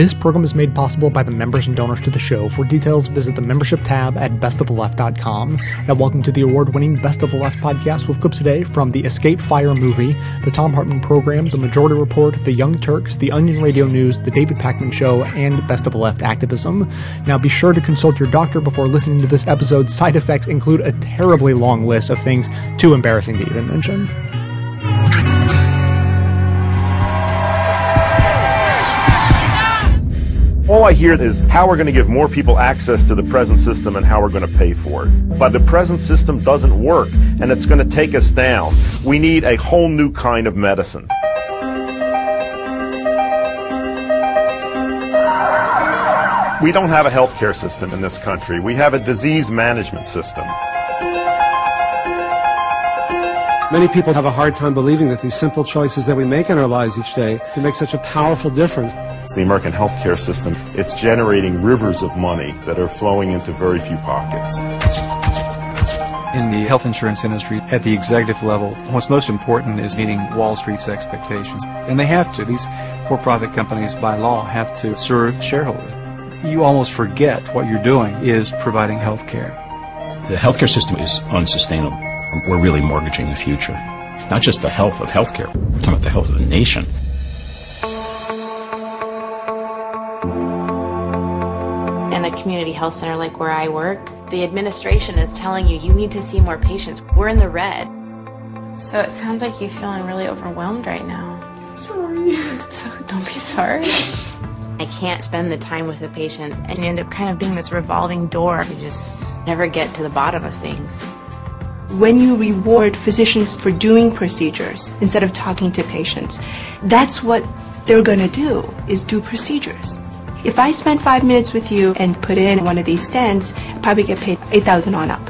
This program is made possible by the members and donors to the show. For details, visit the membership tab at bestoftheleft.com. Now, welcome to the award winning Best of the Left podcast with clips today from the Escape Fire movie, the Thom Hartmann program, the Majority Report, the Young Turks, the Onion Radio News, the David Pakman Show, and Best of the Left activism. Now, be sure to consult your doctor before listening to this episode. Side effects include a terribly long list of things too embarrassing to even mention. All I hear is how we're going to give more people access to the present system and how we're going to pay for it. But the present system doesn't work and it's going to take us down. We need a whole new kind of medicine. We don't have a healthcare system in this country. We have a disease management system. Many people have a hard time believing that these simple choices that we make in our lives each day can make such a powerful difference. The American healthcare system, it's generating rivers of money that are flowing into very few pockets. In the health insurance industry, at the executive level, what's most important is meeting Wall Street's expectations. And they have to. These for-profit companies, by law, have to serve shareholders you almost forget what you're doing is providing health care. The healthcare system is unsustainable. We're really mortgaging the future. Not just the health of healthcare, we're talking about the health of the nation. Community health center like where I work, the administration is telling you you need to see more patients. We're in the red. So it sounds like you're feeling really overwhelmed right now. Sorry. So don't be sorry. I can't spend the time with the patient and you end up kind of being this revolving door. You just never get to the bottom of things. When you reward physicians for doing procedures instead of talking to patients, that's what they're going to do is do procedures. If I spend five minutes with you and put in one of these stents, I probably get paid 8000 on up.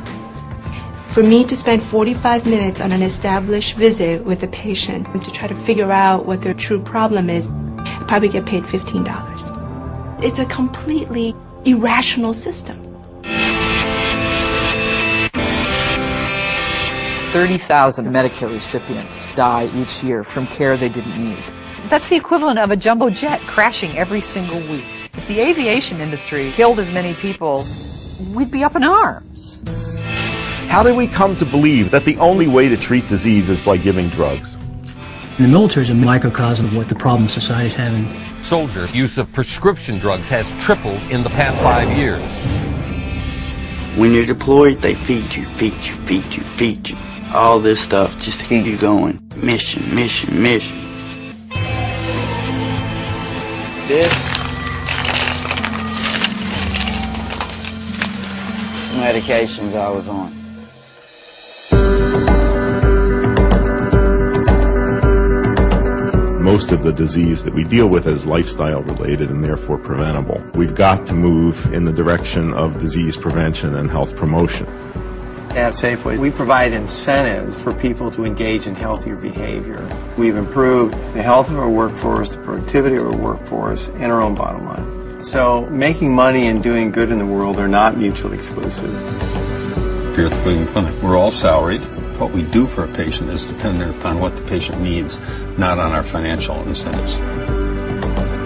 For me to spend 45 minutes on an established visit with a patient and to try to figure out what their true problem is, I probably get paid $15. It's a completely irrational system. 30,000 Medicare recipients die each year from care they didn't need. That's the equivalent of a jumbo jet crashing every single week. If the aviation industry killed as many people, we'd be up in arms. How did we come to believe that the only way to treat disease is by giving drugs? The military is a microcosm of what the problem society is having. Soldiers' use of prescription drugs has tripled in the past five years. When you're deployed, they feed you, feed you, feed you, feed you. All this stuff just to keep you going. Mission, mission, mission. This medications I was on. most of the disease that we deal with is lifestyle related and therefore preventable. We've got to move in the direction of disease prevention and health promotion. At Safeway, we provide incentives for people to engage in healthier behavior. We've improved the health of our workforce, the productivity of our workforce, and our own bottom line. So making money and doing good in the world are not mutually exclusive. Here at the Cleveland Clinic, we're all salaried what we do for a patient is dependent upon what the patient needs, not on our financial incentives.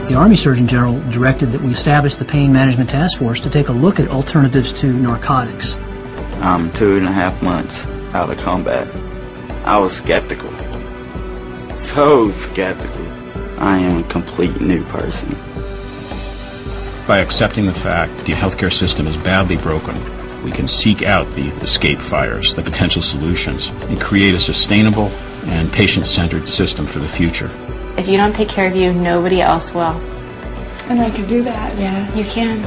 The Army Surgeon General directed that we establish the Pain Management Task Force to take a look at alternatives to narcotics. I'm two and a half months out of combat. I was skeptical. So skeptical. I am a complete new person. By accepting the fact the healthcare system is badly broken, we can seek out the escape fires, the potential solutions, and create a sustainable and patient centered system for the future. If you don't take care of you, nobody else will. And I can do that. Yeah, you can.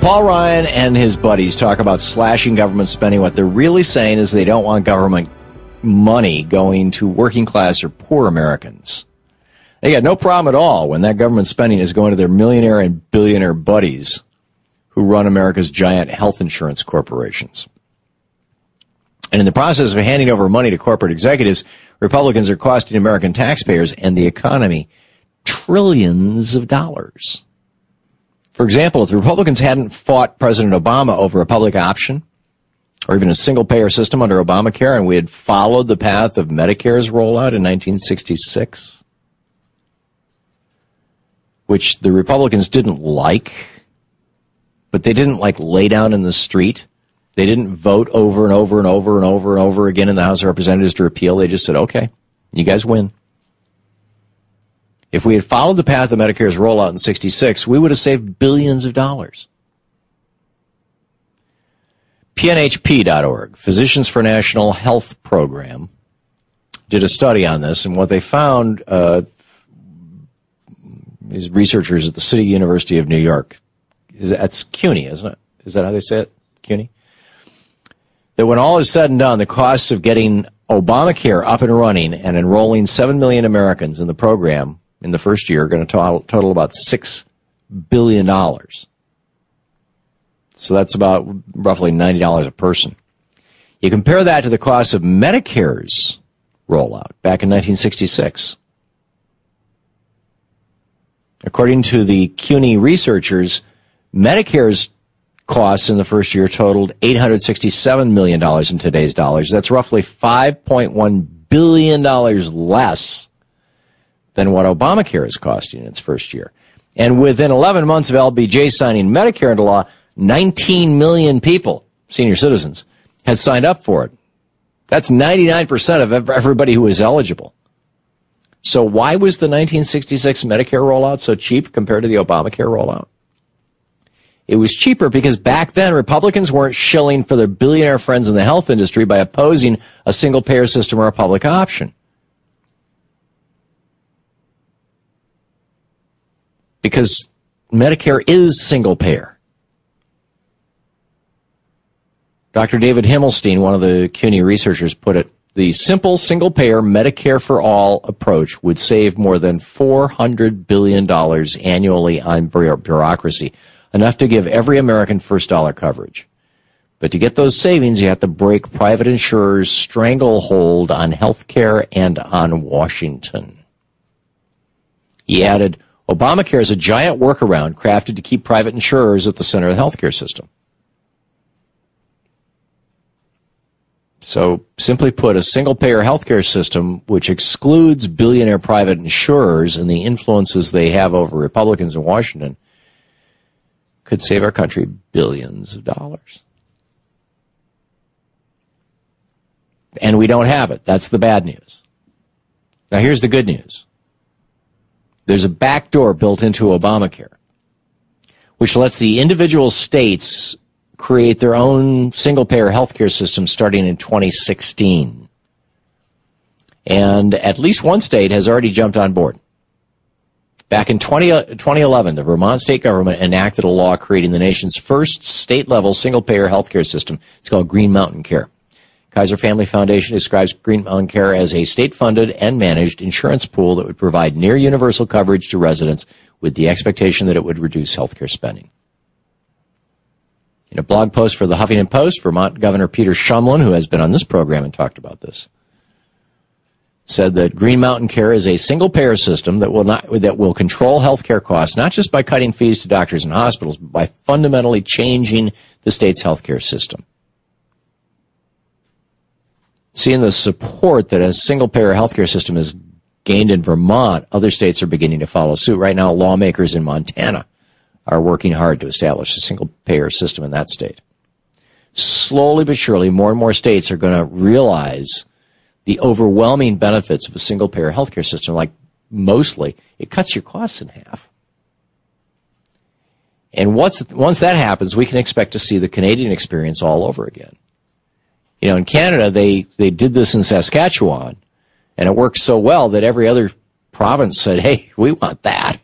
Paul Ryan and his buddies talk about slashing government spending, what they're really saying is they don't want government money going to working class or poor Americans. They got no problem at all when that government spending is going to their millionaire and billionaire buddies who run America's giant health insurance corporations. And in the process of handing over money to corporate executives, Republicans are costing American taxpayers and the economy trillions of dollars. For example, if the Republicans hadn't fought President Obama over a public option or even a single payer system under Obamacare and we had followed the path of Medicare's rollout in 1966, which the Republicans didn't like, but they didn't like lay down in the street. They didn't vote over and over and over and over and over again in the House of Representatives to repeal. They just said, okay, you guys win. If we had followed the path of Medicare's rollout in 66, we would have saved billions of dollars. PNHP.org, Physicians for National Health Program, did a study on this, and what they found, uh, these researchers at the City University of New York, is that's CUNY, isn't it? Is that how they say it? CUNY? That when all is said and done, the costs of getting Obamacare up and running and enrolling 7 million Americans in the program in the first year are going to total, total about $6 billion. So that's about roughly $90 a person. You compare that to the cost of Medicare's rollout back in 1966. According to the CUNY researchers, Medicare's costs in the first year totaled $867 million in today's dollars. That's roughly $5.1 billion less than what Obamacare is costing in its first year. And within 11 months of LBJ signing Medicare into law, 19 million people, senior citizens, had signed up for it. That's 99% of everybody who is eligible. So why was the 1966 Medicare rollout so cheap compared to the Obamacare rollout? It was cheaper because back then Republicans weren't shilling for their billionaire friends in the health industry by opposing a single payer system or a public option. Because Medicare is single payer. Dr. David Himmelstein, one of the CUNY researchers, put it the simple single payer Medicare for all approach would save more than $400 billion annually on bureaucracy, enough to give every American first dollar coverage. But to get those savings, you have to break private insurers' stranglehold on health care and on Washington. He added, Obamacare is a giant workaround crafted to keep private insurers at the center of the healthcare system. So, simply put, a single payer healthcare system which excludes billionaire private insurers and the influences they have over Republicans in Washington could save our country billions of dollars. And we don't have it. That's the bad news. Now, here's the good news there's a backdoor built into Obamacare, which lets the individual states create their own single payer healthcare system starting in 2016. And at least one state has already jumped on board. Back in 20, uh, 2011, the Vermont state government enacted a law creating the nation's first state level single payer healthcare system. It's called Green Mountain Care. Kaiser Family Foundation describes Green Mountain Care as a state funded and managed insurance pool that would provide near universal coverage to residents with the expectation that it would reduce healthcare spending. In a blog post for the Huffington Post, Vermont Governor Peter Shumlin, who has been on this program and talked about this, said that Green Mountain Care is a single payer system that will not that will control healthcare costs not just by cutting fees to doctors and hospitals, but by fundamentally changing the state's healthcare system. Seeing the support that a single payer healthcare system has gained in Vermont, other states are beginning to follow suit. Right now, lawmakers in Montana are working hard to establish a single payer system in that state. Slowly but surely, more and more states are going to realize the overwhelming benefits of a single payer healthcare system. Like mostly, it cuts your costs in half. And once, once that happens, we can expect to see the Canadian experience all over again. You know, in Canada, they, they did this in Saskatchewan, and it worked so well that every other province said, hey, we want that.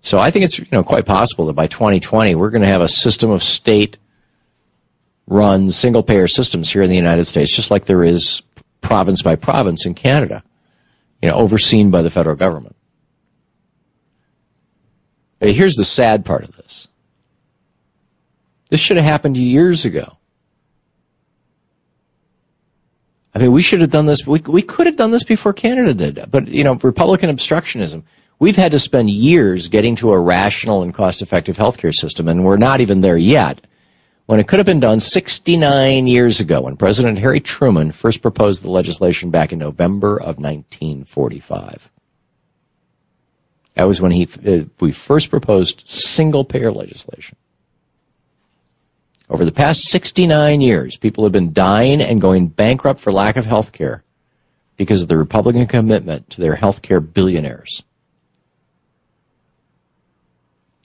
So I think it's you know quite possible that by 2020 we're going to have a system of state run single payer systems here in the United States, just like there is province by province in Canada, you know, overseen by the federal government. Here's the sad part of this. This should have happened years ago. I mean, we should have done this. We, we could have done this before Canada did. But, you know, Republican obstructionism. We've had to spend years getting to a rational and cost effective healthcare system, and we're not even there yet. When it could have been done 69 years ago, when President Harry Truman first proposed the legislation back in November of 1945. That was when he, uh, we first proposed single payer legislation. Over the past 69 years, people have been dying and going bankrupt for lack of health care because of the Republican commitment to their health care billionaires.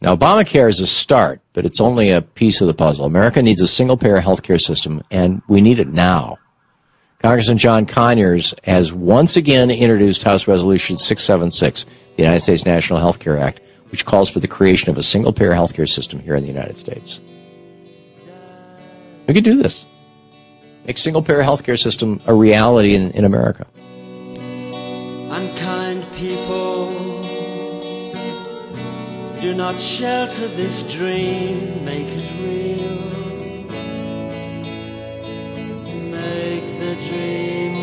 Now, Obamacare is a start, but it's only a piece of the puzzle. America needs a single payer health care system, and we need it now. Congressman John Conyers has once again introduced House Resolution 676, the United States National Health Care Act, which calls for the creation of a single payer health care system here in the United States. We could do this. Make single payer healthcare system a reality in, in America. Unkind people do not shelter this dream, make it real. Make the dream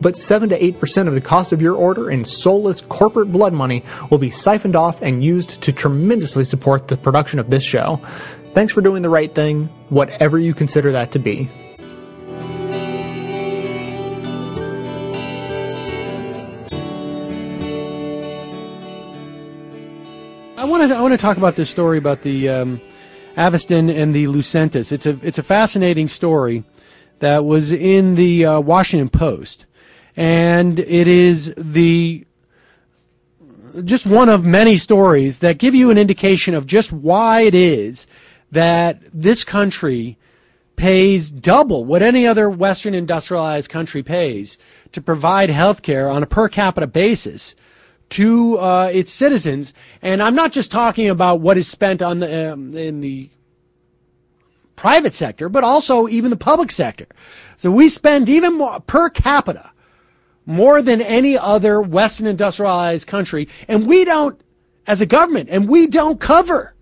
but 7 to 8% of the cost of your order in soulless corporate blood money will be siphoned off and used to tremendously support the production of this show. Thanks for doing the right thing, whatever you consider that to be. I want to I want to talk about this story about the um, and the Lucentis. It's a it's a fascinating story that was in the uh, Washington Post, and it is the just one of many stories that give you an indication of just why it is that this country pays double what any other Western industrialized country pays to provide health care on a per capita basis to uh, its citizens. And I'm not just talking about what is spent on the um, in the private sector, but also even the public sector. So we spend even more per capita more than any other Western industrialized country, and we don't, as a government, and we don't cover.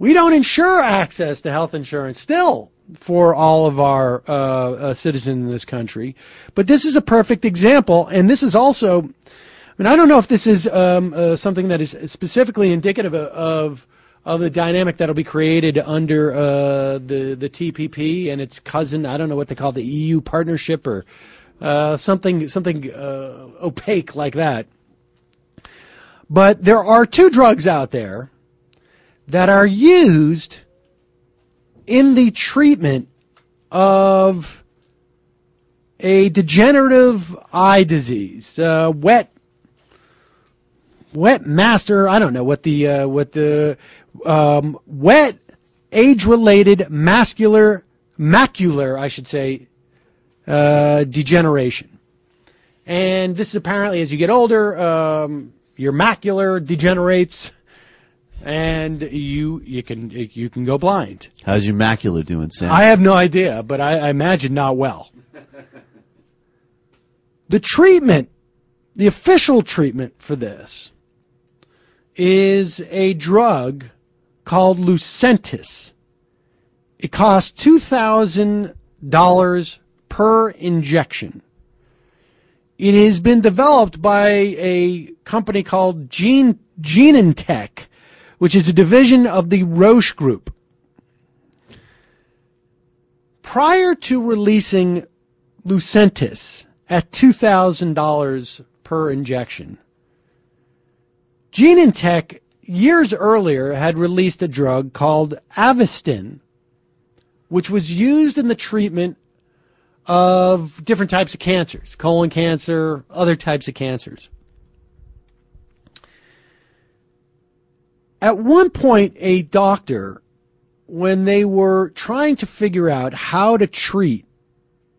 We don't ensure access to health insurance still for all of our uh, uh, citizens in this country. But this is a perfect example, and this is also I mean, I don't know if this is um, uh, something that is specifically indicative of, of, the dynamic that'll be created under uh, the the TPP and its cousin. I don't know what they call the EU partnership or uh, something something uh, opaque like that. But there are two drugs out there that are used in the treatment of a degenerative eye disease, uh, wet wet master. I don't know what the uh, what the um, wet age related macular macular, I should say, uh, degeneration. And this is apparently as you get older, um, your macular degenerates, and you you can you can go blind. How's your macula doing, Sam? I have no idea, but I, I imagine not well. the treatment, the official treatment for this is a drug called Lucentis. It costs $2,000 per injection. It has been developed by a company called Gene, Genentech, which is a division of the Roche Group. Prior to releasing Lucentis at $2,000 per injection. Genentech years earlier had released a drug called Avastin, which was used in the treatment of different types of cancers, colon cancer, other types of cancers. At one point, a doctor, when they were trying to figure out how to treat,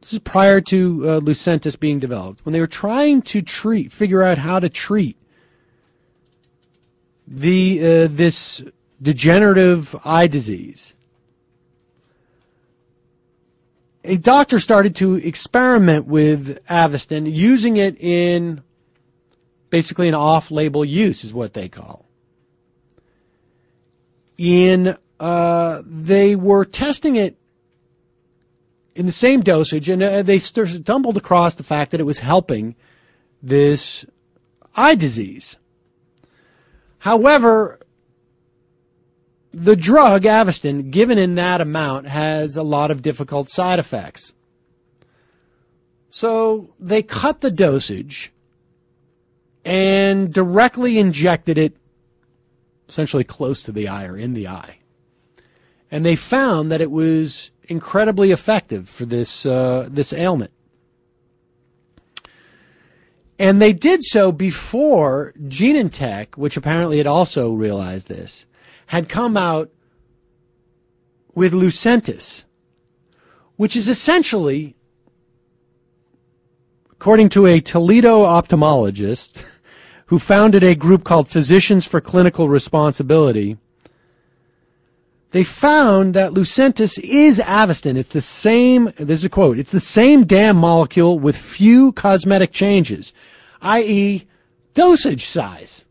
this is prior to uh, Lucentis being developed, when they were trying to treat, figure out how to treat the uh, this degenerative eye disease, a doctor started to experiment with Avastin, using it in basically an off-label use, is what they call. In uh, they were testing it in the same dosage, and uh, they stumbled across the fact that it was helping this eye disease. However, the drug Avastin, given in that amount, has a lot of difficult side effects. So they cut the dosage and directly injected it essentially close to the eye or in the eye. And they found that it was incredibly effective for this uh, this ailment. And they did so before Genentech, which apparently had also realized this, had come out with Lucentis, which is essentially, according to a Toledo ophthalmologist who founded a group called Physicians for Clinical Responsibility, they found that Lucentis is Avastin. It's the same, this is a quote, it's the same damn molecule with few cosmetic changes, i.e., dosage size.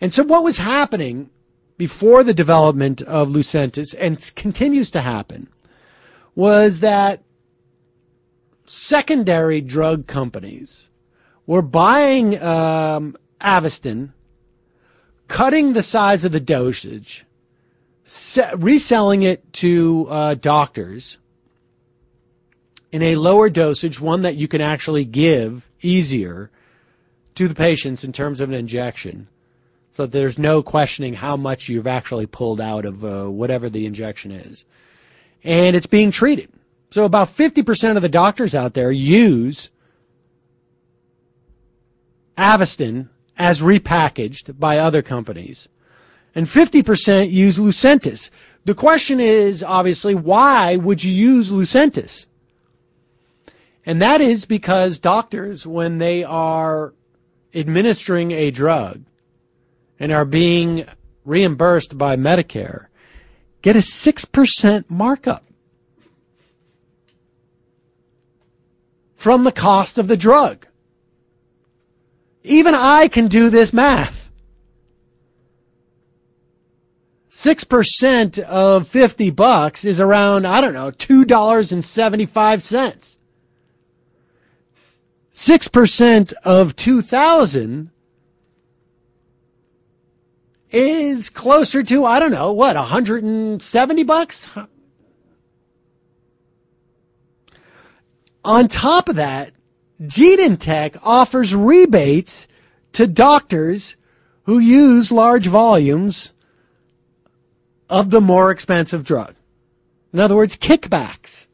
And so what was happening before the development of Lucentis and continues to happen was that secondary drug companies were buying um, Avastin, cutting the size of the dosage, se- reselling it to uh, doctors in a lower dosage, one that you can actually give easier to the patients in terms of an injection so there's no questioning how much you've actually pulled out of uh, whatever the injection is. And it's being treated. So about 50% of the doctors out there use Avastin as repackaged by other companies. And 50% use Lucentis. The question is, obviously, why would you use Lucentis? And that is because doctors, when they are administering a drug, and are being reimbursed by Medicare get a 6% markup from the cost of the drug. Even I can do this math. 6% of 50 bucks is around, I don't know, $2.75. 6% of 2000 is closer to, I don't know, what, 170 bucks? On top of that, Genentech offers rebates to doctors who use large volumes of the more expensive drug. In other words, kickbacks.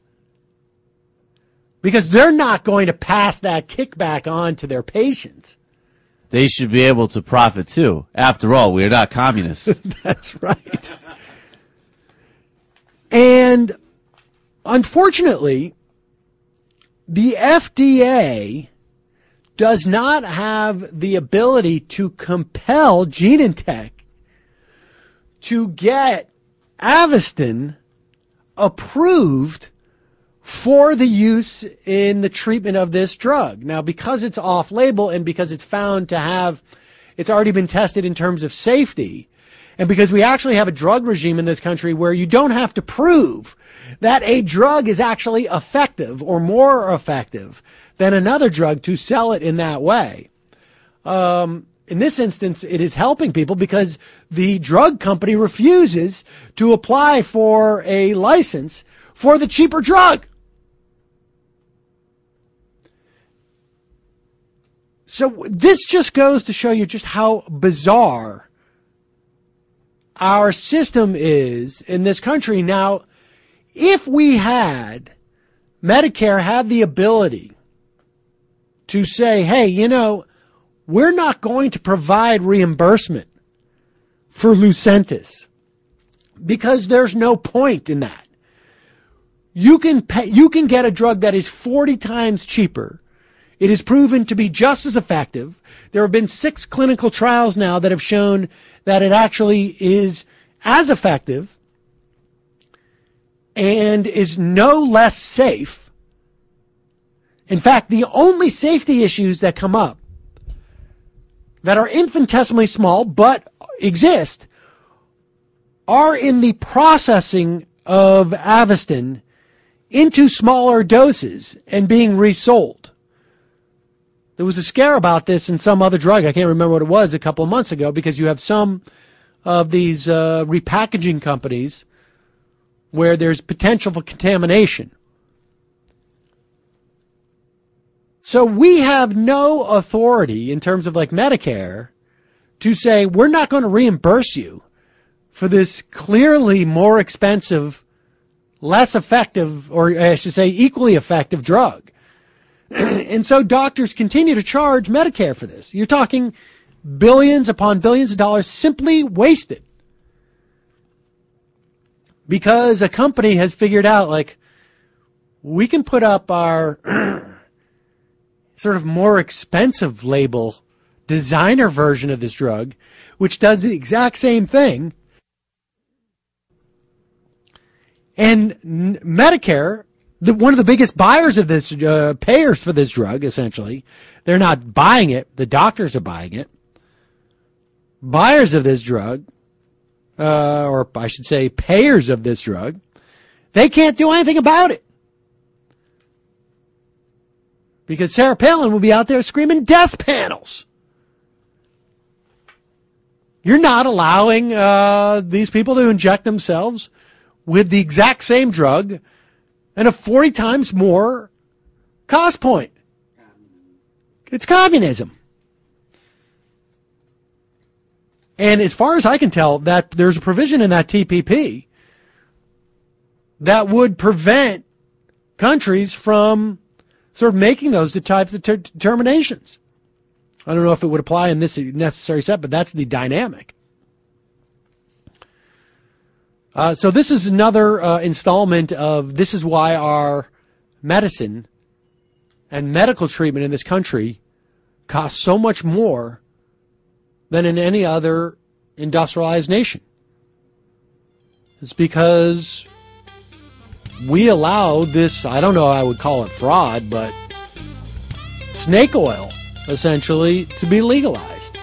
Because they're not going to pass that kickback on to their patients they should be able to profit too. After all, we are not communists. That's right. And unfortunately, the FDA does not have the ability to compel Genentech to get Avastin approved for the use in the treatment of this drug. Now, because it's off label and because it's found to have, it's already been tested in terms of safety, and because we actually have a drug regime in this country where you don't have to prove that a drug is actually effective or more effective than another drug to sell it in that way. Um, in this instance, it is helping people because the drug company refuses to apply for a license for the cheaper drug. So this just goes to show you just how bizarre our system is in this country. Now, if we had Medicare had the ability to say, hey, you know, we're not going to provide reimbursement for Lucentis because there's no point in that. You can pay, you can get a drug that is 40 times cheaper. It is proven to be just as effective. There have been six clinical trials now that have shown that it actually is as effective and is no less safe. In fact, the only safety issues that come up that are infinitesimally small but exist are in the processing of Avastin into smaller doses and being resold. There was a scare about this in some other drug. I can't remember what it was a couple of months ago because you have some of these uh, repackaging companies where there's potential for contamination. So we have no authority in terms of like Medicare to say we're not going to reimburse you for this clearly more expensive, less effective, or I should say equally effective drug. and so doctors continue to charge Medicare for this. You're talking billions upon billions of dollars simply wasted because a company has figured out like we can put up our sort of more expensive label designer version of this drug, which does the exact same thing. And Medicare, the, one of the biggest buyers of this, uh, payers for this drug, essentially, they're not buying it, the doctors are buying it. Buyers of this drug uh, or I should say payers of this drug, they can't do anything about it. Because Sarah Palin will be out there screaming death panels. You're not allowing uh, these people to inject themselves with the exact same drug and a 40 times more cost point. It's communism. And as far as I can tell, that there's a provision in that TPP that would prevent countries from sort of making those types of ter- determinations. I don't know if it would apply in this necessary set, but that's the dynamic. Uh, so this is another uh, installment of this is why our medicine and medical treatment in this country costs so much more than in any other industrialized nation. It's because we allowed this, I don't know I would call it fraud, but snake oil, essentially, to be legalized.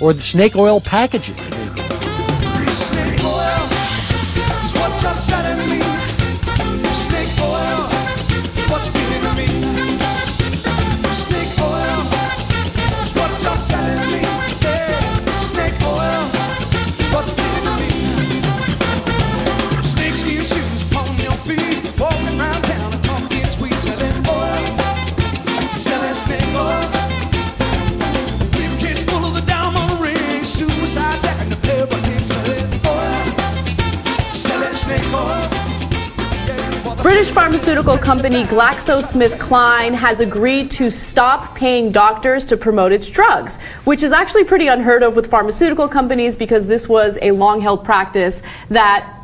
Or the snake oil packaging. Pharmaceutical company GlaxoSmithKline has agreed to stop paying doctors to promote its drugs, which is actually pretty unheard of with pharmaceutical companies because this was a long held practice that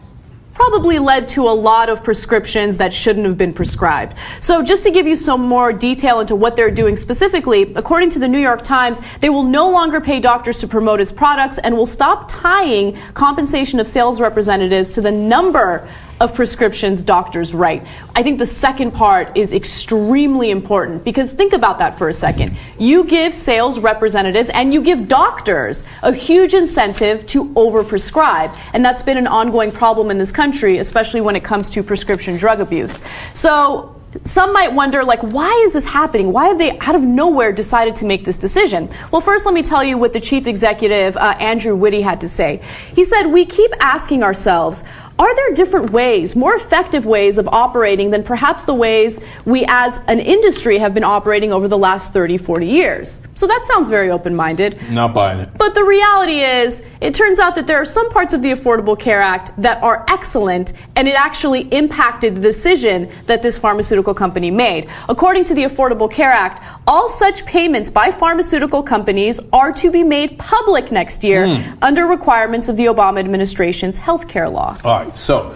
probably led to a lot of prescriptions that shouldn't have been prescribed. So just to give you some more detail into what they're doing specifically, according to the New York Times, they will no longer pay doctors to promote its products and will stop tying compensation of sales representatives to the number of prescriptions doctors write. I think the second part is extremely important because think about that for a second. You give sales representatives and you give doctors a huge incentive to overprescribe, and that's been an ongoing problem in this country, especially when it comes to prescription drug abuse. So some might wonder, like, why is this happening? Why have they, out of nowhere, decided to make this decision? Well, first, let me tell you what the chief executive, uh, Andrew Whitty, had to say. He said, We keep asking ourselves, Are there different ways, more effective ways of operating than perhaps the ways we as an industry have been operating over the last 30, 40 years? So that sounds very open minded. Not buying it. But the reality is, it turns out that there are some parts of the Affordable Care Act that are excellent, and it actually impacted the decision that this pharmaceutical company made. According to the Affordable Care Act, all such payments by pharmaceutical companies are to be made public next year Hmm. under requirements of the Obama administration's health care law. All right. So,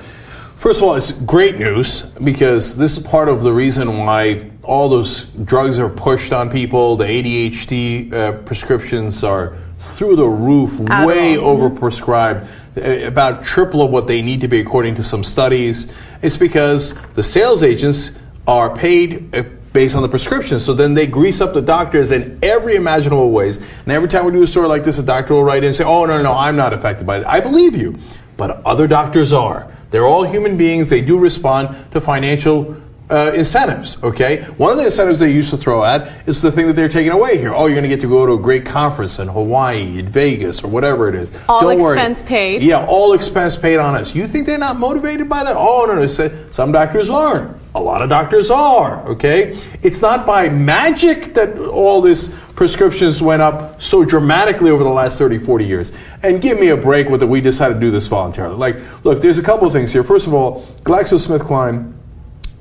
first of all, it's great news because this is part of the reason why all those drugs are pushed on people. The ADHD uh, prescriptions are through the roof, way overprescribed, uh, about triple of what they need to be according to some studies. It's because the sales agents are paid. Uh, Based on the prescription, so then they grease up the doctors in every imaginable ways. And every time we do a story like this, a doctor will write in and say, "Oh no, no, no, I'm not affected by it." I believe you, but other doctors are. They're all human beings. They do respond to financial uh, incentives. Okay, one of the incentives they used to throw at is the thing that they're taking away here. Oh, you're going to get to go to a great conference in Hawaii, in Vegas, or whatever it is. All Don't worry. expense paid. Yeah, all expense paid on us. You think they're not motivated by that? Oh no, no. say- Some doctors aren't. A lot of doctors are. Okay, it's not by magic that all this prescriptions went up so dramatically over the last 30, 40 years. And give me a break with it. We decided to do this voluntarily. Like, look, there's a couple of things here. First of all, GlaxoSmithKline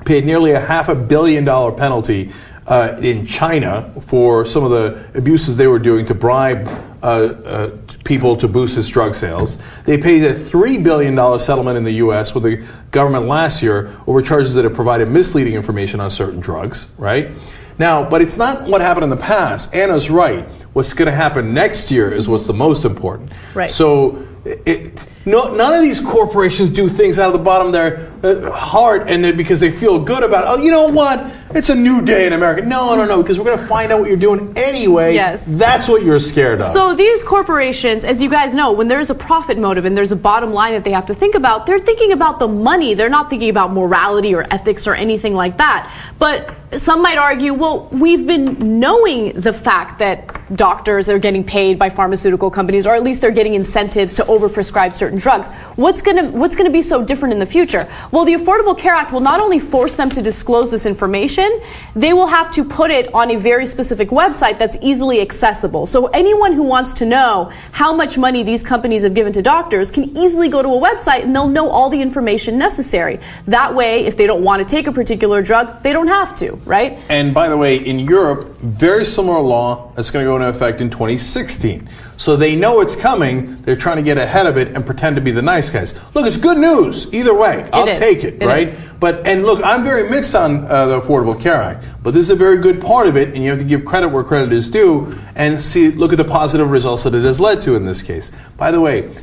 paid nearly a half a billion dollar penalty uh, in China for some of the abuses they were doing to bribe uh, uh, people to boost its drug sales. They paid a $3 billion settlement in the U.S. with the government last year over charges that have provided misleading information on certain drugs, right? Now, but it's not what happened in the past. Anna's right. What's going to happen next year is what's the most important. Right. So, it, no, none of these corporations do things out of the bottom of their uh, heart and then because they feel good about, It. oh, you know what? It's a new day in America. No, no, no, because we're going to find out what you're doing anyway. Yes. That's what you're scared of. So these corporations, as you guys know, when there's a profit motive and there's a bottom line that they have to think about, they're thinking about the money. They're not thinking about morality or ethics or anything like that. But some might argue, well, we've been knowing the fact that doctors are getting paid by pharmaceutical companies, or at least they're getting incentives to overprescribe certain drugs. What's gonna What's gonna be so different in the future? Well, the Affordable Care Act will not only force them to disclose this information, they will have to put it on a very specific website that's easily accessible. So anyone who wants to know how much money these companies have given to doctors can easily go to a website and they'll know all the information necessary. That way, if they don't want to take a particular drug, they don't have to, right? And by the way, in Europe, very similar law that's going to go into effect in 2016. So they know it's coming. They're trying to get ahead of it and pretend to be the nice guys. Look, it's good news either way. I'll is. take it, It right? is. But and look, I'm very mixed on uh, the Affordable Care Act, but this is a very good part of it, and you have to give credit where credit is due, and see look at the positive results that it has led to in this case. By the way,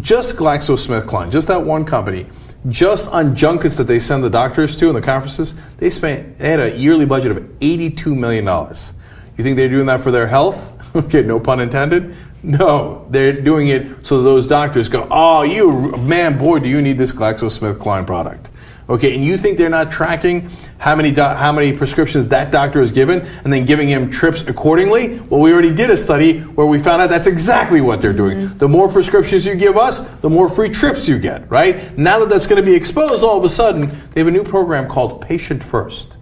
just GlaxoSmithKline, just that one company, just on junkets that they send the doctors to and the conferences, they spent they had a yearly budget of 82 million dollars. You think they're doing that for their health? Okay, no pun intended. No, they're doing it so those doctors go, "Oh, you man, boy, do you need this GlaxoSmithKline product." Okay, and you think they're not tracking how many do- how many prescriptions that doctor has given and then giving him trips accordingly? Well, we already did a study where we found out that's exactly what they're doing. Mm-hmm. The more prescriptions you give us, the more free trips you get, right? Now that that's going to be exposed, all of a sudden they have a new program called Patient First.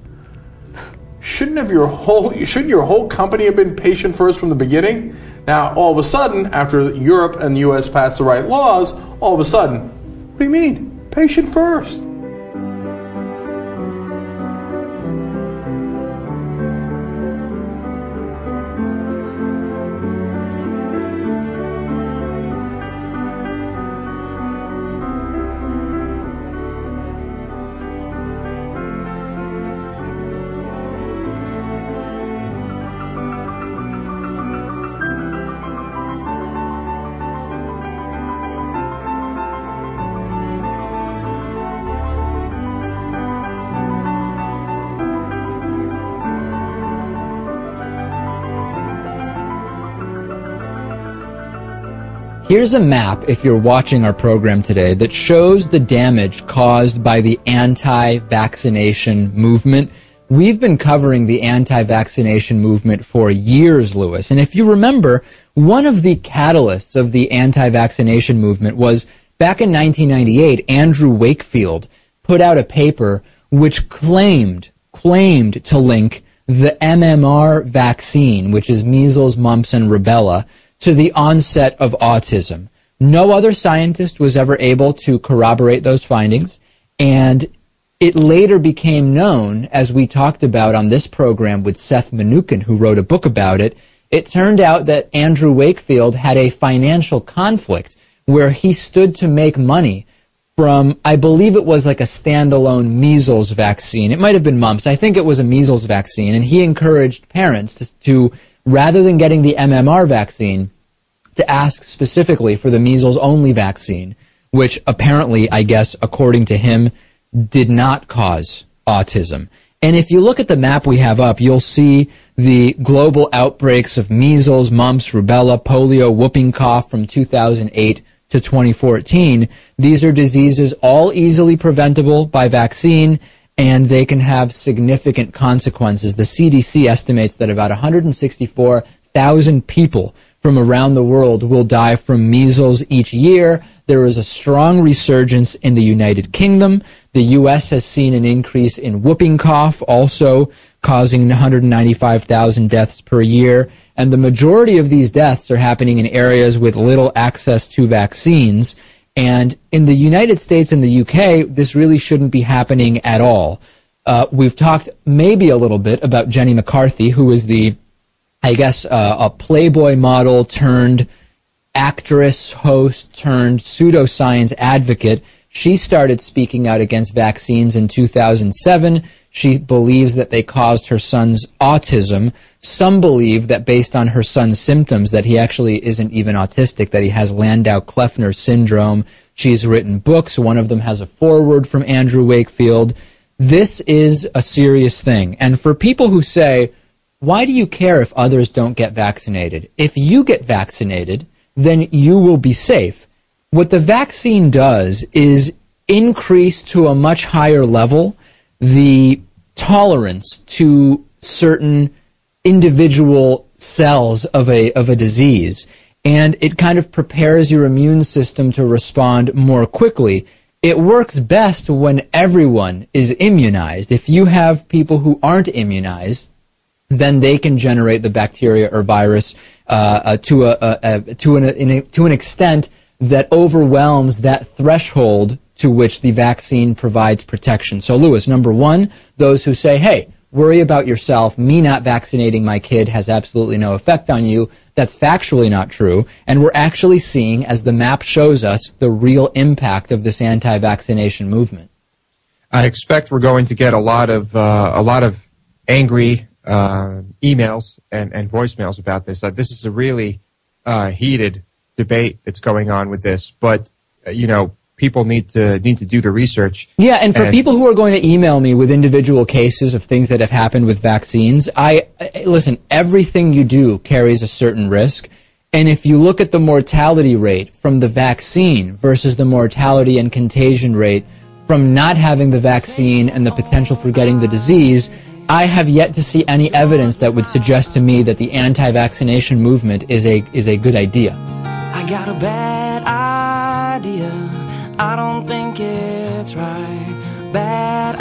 Shouldn't have your whole shouldn't your whole company have been patient first from the beginning? Now, all of a sudden, after Europe and the US passed the right laws, all of a sudden, what do you mean? Patient first. Here's a map, if you're watching our program today, that shows the damage caused by the anti-vaccination movement. We've been covering the anti-vaccination movement for years, Lewis. And if you remember, one of the catalysts of the anti-vaccination movement was Back in 1998, Andrew Wakefield put out a paper which claimed claimed to link the MMR vaccine, which is measles, mumps, and rubella, to the onset of autism. No other scientist was ever able to corroborate those findings, and it later became known, as we talked about on this program with Seth Mnookin, who wrote a book about it. It turned out that Andrew Wakefield had a financial conflict where he stood to make money from, I believe it was like a standalone measles vaccine. It might have been mumps. I think it was a measles vaccine. And he encouraged parents to, to rather than getting the MMR vaccine, to ask specifically for the measles only vaccine, which apparently, I guess, according to him, did not cause autism. And if you look at the map we have up, you'll see the global outbreaks of measles, mumps, rubella, polio, whooping cough from 2008 to 2014. These are diseases all easily preventable by vaccine and they can have significant consequences. The CDC estimates that about 164,000 people from around the world will die from measles each year. There is a strong resurgence in the United Kingdom. The U.S. has seen an increase in whooping cough, also causing 195,000 deaths per year. And the majority of these deaths are happening in areas with little access to vaccines. And in the United States and the UK, this really shouldn't be happening at all. Uh, we've talked maybe a little bit about Jenny McCarthy, who is the I guess, uh, a Playboy model turned actress, host turned pseudoscience advocate. She started speaking out against vaccines in 2007. She believes that they caused her son's autism. Some believe that based on her son's symptoms that he actually isn't even autistic, that he has Landau-Kleffner syndrome. She's written books. One of them has a foreword from Andrew Wakefield. This is a serious thing. And for people who say, why do you care if others don't get vaccinated? If you get vaccinated, then you will be safe. What the vaccine does is increase to a much higher level the tolerance to certain individual cells of a, of a disease. And it kind of prepares your immune system to respond more quickly. It works best when everyone is immunized. If you have people who aren't immunized, then they can generate the bacteria or virus uh, uh, to a, a, a to an a, to an extent that overwhelms that threshold to which the vaccine provides protection. So, Lewis, number one, those who say, "Hey, worry about yourself. Me not vaccinating my kid has absolutely no effect on you." That's factually not true, and we're actually seeing, as the map shows us, the real impact of this anti-vaccination movement. I expect we're going to get a lot of uh, a lot of angry uh, emails and, and voicemails about this. Uh, this is a really uh, heated debate that's going on with this, but uh, you know people need to need to do the research. Yeah, and for and people who are going to email me with individual cases of things that have happened with vaccines, I, I listen. Everything you do carries a certain risk. And if you look at the mortality rate from the vaccine versus the mortality and contagion rate from not having the vaccine and the potential for getting the disease, I have yet to see any evidence that would suggest to me that the anti-vaccination movement is a is a good idea. I got a bad idea. I don't think it's right. Bad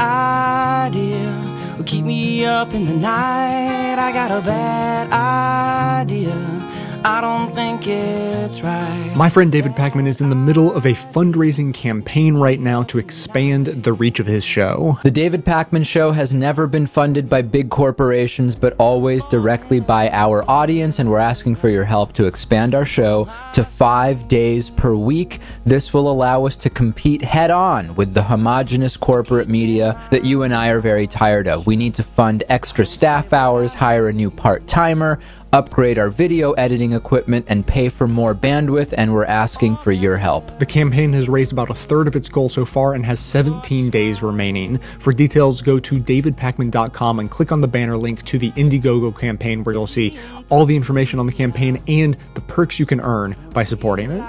idea will keep me up in the night. I got a bad idea. I don't think it's right. My friend David Pakman is in the middle of a fundraising campaign right now to expand the reach of his show. The David Pakman Show has never been funded by big corporations, but always directly by our audience, and we're asking for your help to expand our show to five days per week. This will allow us to compete head on with the homogenous corporate media that you and I are very tired of. We need to fund extra staff hours, hire a new part timer, upgrade our video editing equipment, and pay for more bandwidth, and we're asking for your help. The campaign has raised about a third of its goal so far and has 17 days remaining. For details, go to davidpakman.com and click on the banner link to the Indiegogo campaign where you'll see all the information on the campaign and the perks you can earn by supporting it.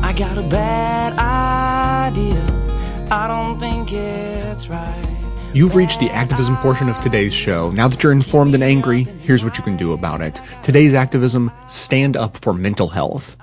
I got a bad idea. I don't think it's right. You've reached the activism portion of today's show. Now that you're informed and angry, here's what you can do about it. Today's activism, stand up for mental health.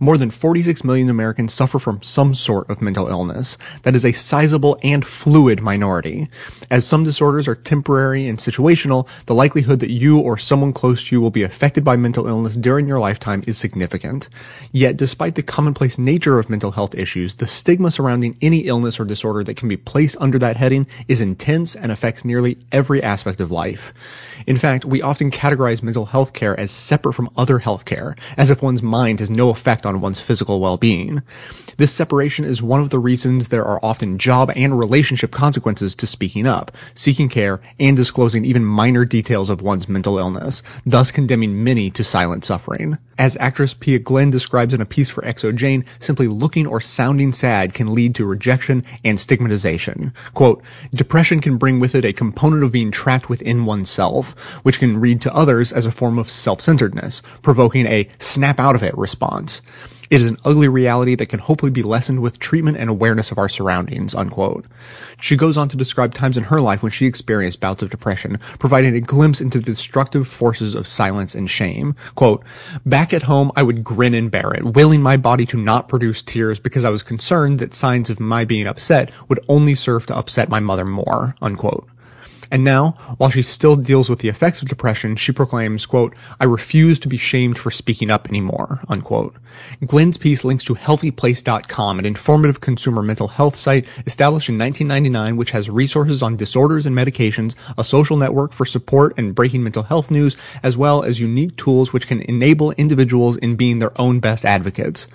More than 46 million Americans suffer from some sort of mental illness. That is a sizable and fluid minority. As some disorders are temporary and situational, the likelihood that you or someone close to you will be affected by mental illness during your lifetime is significant. Yet, despite the commonplace nature of mental health issues, the stigma surrounding any illness or disorder that can be placed under that heading is intense and affects nearly every aspect of life. In fact, we often categorize mental health care as separate from other health care, as if one's mind has no effect on one's physical well-being. This separation is one of the reasons there are often job and relationship consequences to speaking up, seeking care, and disclosing even minor details of one's mental illness, thus condemning many to silent suffering. As actress Pia Glenn describes in a piece for XOJane, simply looking or sounding sad can lead to rejection and stigmatization. Quote, depression can bring with it a component of being trapped within oneself, which can read to others as a form of self-centeredness, provoking a snap out of it response. It is an ugly reality that can hopefully be lessened with treatment and awareness of our surroundings, unquote. She goes on to describe times in her life when she experienced bouts of depression, providing a glimpse into the destructive forces of silence and shame. Quote, back at home, I would grin and bear it, willing my body to not produce tears because I was concerned that signs of my being upset would only serve to upset my mother more, unquote. And now, while she still deals with the effects of depression, she proclaims, quote, I refuse to be shamed for speaking up anymore, unquote. Glenn's piece links to healthyplace.com, an informative consumer mental health site established in 1999 which has resources on disorders and medications, a social network for support and breaking mental health news, as well as unique tools which can enable individuals in being their own best advocates.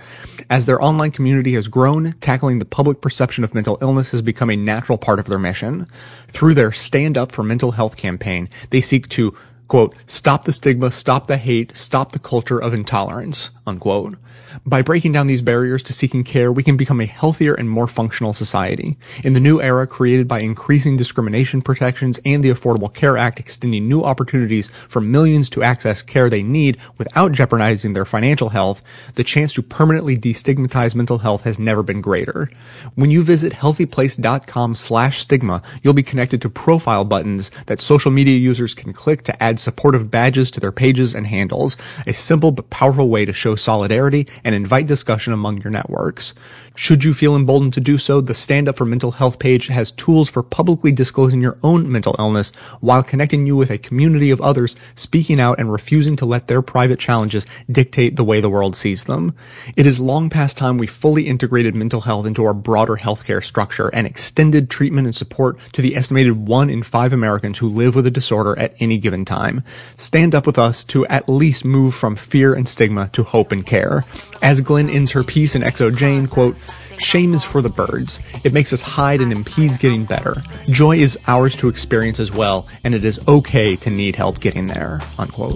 As their online community has grown, tackling the public perception of mental illness has become a natural part of their mission. Through their Stand Up for Mental Health campaign, they seek to quote, stop the stigma, stop the hate, stop the culture of intolerance, unquote. By breaking down these barriers to seeking care, we can become a healthier and more functional society. In the new era created by increasing discrimination protections and the Affordable Care Act extending new opportunities for millions to access care they need without jeopardizing their financial health, the chance to permanently destigmatize mental health has never been greater. When you visit healthyplace.com slash stigma, you'll be connected to profile buttons that social media users can click to add supportive badges to their pages and handles, a simple but powerful way to show solidarity and invite discussion among your networks. Should you feel emboldened to do so, the Stand Up for Mental Health page has tools for publicly disclosing your own mental illness while connecting you with a community of others speaking out and refusing to let their private challenges dictate the way the world sees them. It is long past time we fully integrated mental health into our broader healthcare structure and extended treatment and support to the estimated one in five Americans who live with a disorder at any given time. Stand up with us to at least move from fear and stigma to hope and care. As Glenn ends her piece in XOJane, quote, Shame is for the birds. It makes us hide and impedes getting better. Joy is ours to experience as well, and it is okay to need help getting there. Unquote.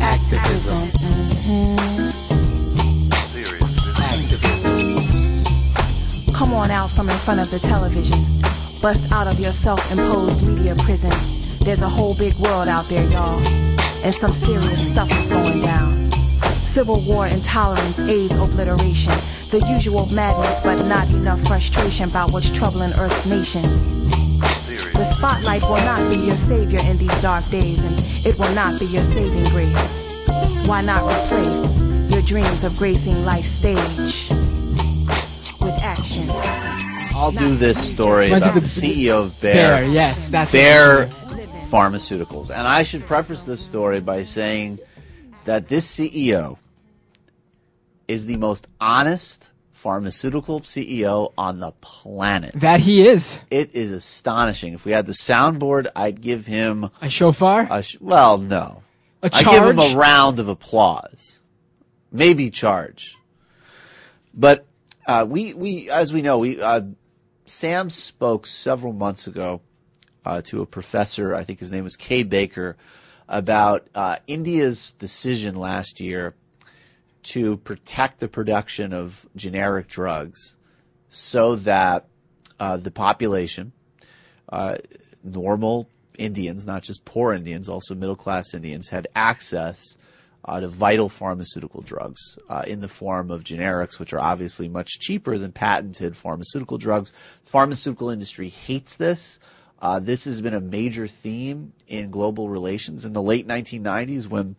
Activism. Activism. Come on out from in front of the television. Bust out of your self-imposed media prison. There's a whole big world out there, y'all. And some serious stuff is going down. Civil war, intolerance, AIDS, obliteration. The usual madness, but not enough frustration about what's troubling Earth's nations. The spotlight will not be your savior in these dark days, and it will not be your saving grace. Why not replace your dreams of gracing life's stage with action? I'll do this story about the the- CEO of Bayer. Bayer, yes, that's what Pharmaceuticals. And I should preface this story by saying that this CEO is the most honest pharmaceutical CEO on the planet. That he is. It is astonishing. If we had the soundboard, I'd give him a shofar. A sh- well, no. A I'd give him a round of applause, maybe charge. But uh, we we as we know we uh, Sam spoke several months ago uh, to a professor. I think his name was Kay Baker about uh, India's decision last year to protect the production of generic drugs so that uh, the population, uh, normal Indians, not just poor Indians, also middle class Indians, had access uh, to vital pharmaceutical drugs uh, in the form of generics, which are obviously much cheaper than patented pharmaceutical drugs. Pharmaceutical industry hates this. Uh, this has been a major theme in global relations in the late 1990s when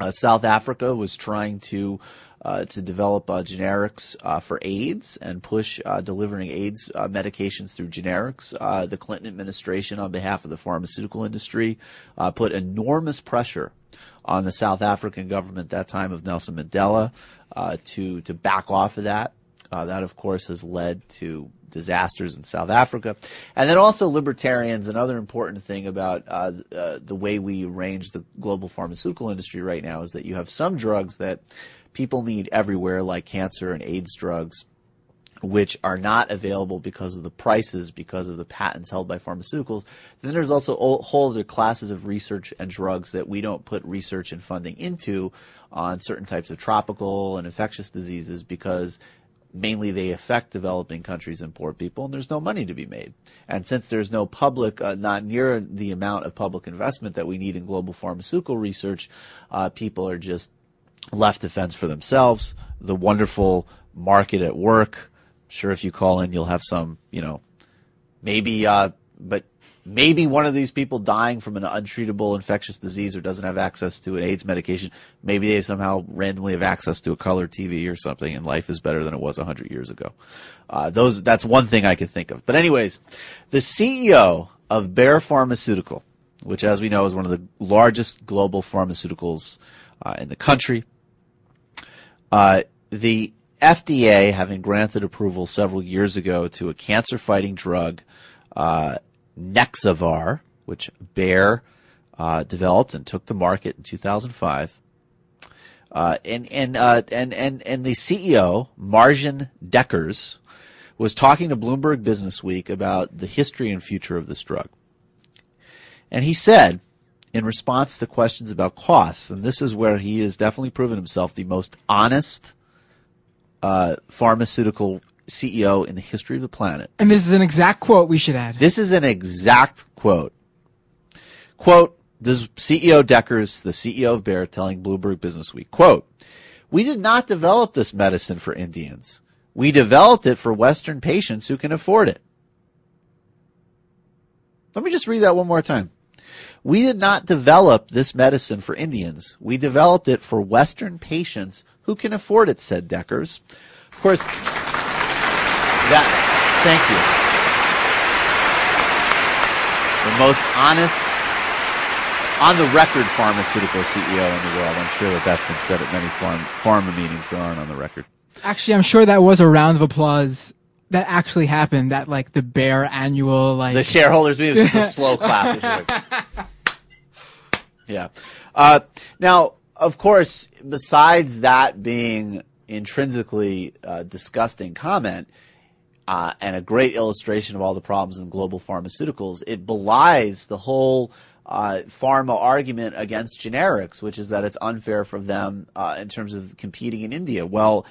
uh, South Africa was trying to uh, to develop uh, generics uh, for AIDS and push uh, delivering AIDS medications through generics. the Clinton administration, on behalf of the pharmaceutical industry, put enormous pressure on the South African government that time of Nelson Mandela to to back off of that. that, of course, has led to disasters in South Africa. And then also libertarians, another important thing about uh, uh, the way we arrange the global pharmaceutical industry right now is that you have some drugs that people need everywhere, like cancer and AIDS drugs, which are not available because of the prices, because of the patents held by pharmaceuticals. Then there's also whole other classes of research and drugs that we don't put research and funding into on certain types of tropical and infectious diseases because mainly they affect developing countries and poor people, and there's no money to be made. And since there's no public, uh, not near the amount of public investment that we need in global pharmaceutical research, uh, people are just left to fence for themselves. The wonderful market at work. Sure, if you call in, you'll have some, you know, maybe, uh, but maybe one of these people dying from an untreatable infectious disease or doesn't have access to an AIDS medication, maybe they somehow randomly have access to a color TV or something, and life is better than it was 100 years ago. Uh, those that's one thing I could think of. But anyways, the CEO of Bayer Pharmaceutical, which as we know is one of the largest global pharmaceuticals uh, in the country, uh, the FDA having granted approval several years ago to a cancer-fighting drug. Nexavar, which Bayer uh, developed and took to market in 2005. Uh, and and, uh, and and and the CEO Marijn Dekkers was talking to Bloomberg Business Week about the history and future of this drug, and he said, in response to questions about costs, and this is where he has definitely proven himself the most honest uh, pharmaceutical CEO in the history of the planet. And this is an exact quote we should add. This is an exact quote. Quote, this CEO Dekkers, the CEO of Bayer, telling Bloomberg Business Week, quote, we did not develop this medicine for Indians. We developed it for Western patients who can afford it. Let me just read that one more time. We did not develop this medicine for Indians. We developed it for Western patients who can afford it, said Dekkers. Of course, that, thank you. The most honest, on the record pharmaceutical CEO in the world. I'm sure that that's been said at many farm, pharma meetings that aren't on the record. Actually, I'm sure that was a round of applause that actually happened. That like the Bayer annual like the shareholders meeting was just a slow clap. Like, yeah. Uh, now, of course, besides that being intrinsically uh, disgusting comment, uh, and a great illustration of all the problems in global pharmaceuticals. It belies the whole uh, pharma argument against generics, which is that it's unfair for them uh, in terms of competing in India. Well,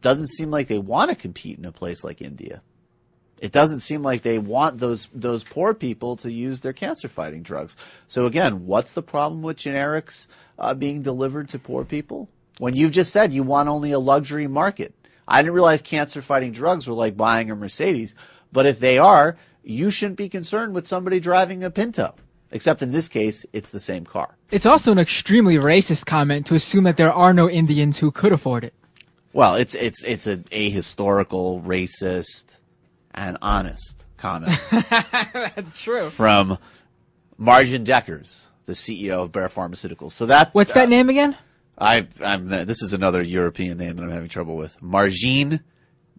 doesn't seem like they want to compete in a place like India. It doesn't seem like they want those those poor people to use their cancer fighting drugs. So again, what's the problem with generics uh, being delivered to poor people? When you've just said you want only a luxury market. I didn't realize cancer fighting drugs were like buying a Mercedes, but if they are, you shouldn't be concerned with somebody driving a Pinto. Except in this case, it's the same car. It's also an extremely racist comment to assume that there are no Indians who could afford it. Well, it's it's it's a ahistorical, racist, and honest comment. That's true. From Marijn Dekkers, the CEO of Bayer Pharmaceuticals. So that what's that uh, name again? I, I'm. This is another European name that I'm having trouble with. Margine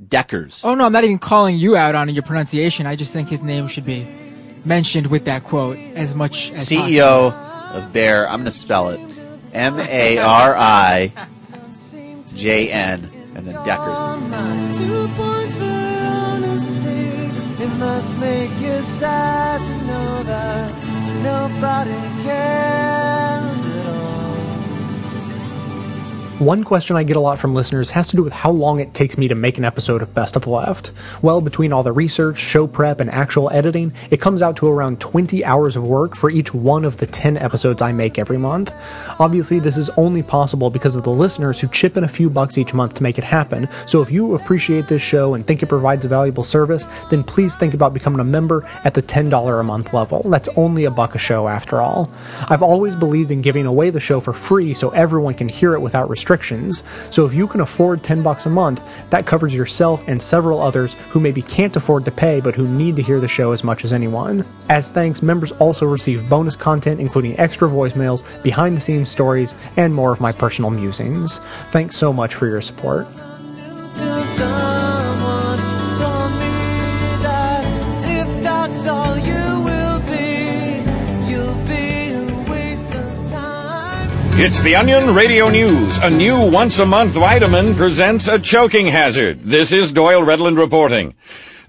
Dekkers. Oh no, I'm not even calling you out on your pronunciation. I just think his name should be mentioned with that quote as much as CEO possible. of Bayer. I'm going to spell it M A R I J N and then Dekkers. One question I get a lot from listeners has to do with how long it takes me to make an episode of Best of the Left. Well, between all the research, show prep, and actual editing, it comes out to around 20 hours of work for each one of the 10 episodes I make every month. Obviously, this is only possible because of the listeners who chip in a few bucks each month to make it happen, so if you appreciate this show and think it provides a valuable service, then please think about becoming a member at the $10 a month level. That's only a buck a show after all. I've always believed in giving away the show for free so everyone can hear it without restrictions. So if you can afford 10 bucks a month, that covers yourself and several others who maybe can't afford to pay but who need to hear the show as much as anyone. As thanks, members also receive bonus content including extra voicemails, behind the scenes stories, and more of my personal musings. Thanks so much for your support. It's the Onion Radio News. A new once a month vitamin presents a choking hazard. This is Doyle Redland reporting.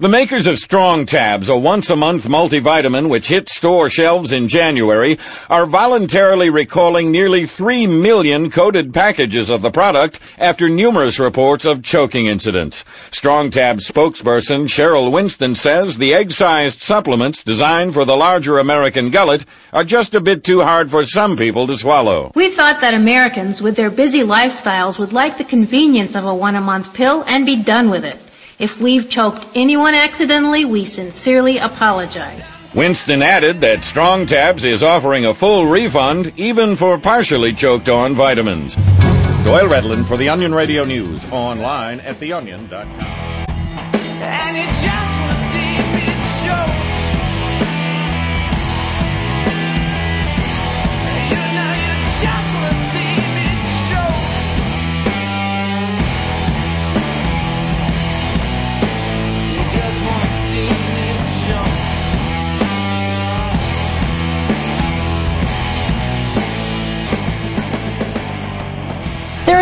The makers of Strong Tabs, a once a month multivitamin which hit store shelves in January, are voluntarily recalling nearly 3 million coated packages of the product after numerous reports of choking incidents. Strong Tabs spokesperson Cheryl Winston says the egg-sized supplements designed for the larger American gullet are just a bit too hard for some people to swallow. We thought that Americans, with their busy lifestyles, would like the convenience of a one a month pill and be done with it. If we've choked anyone accidentally, we sincerely apologize. Winston added that Strong Tabs is offering a full refund even for partially choked on vitamins. Doyle Redland for the Onion Radio News, online at theonion.com.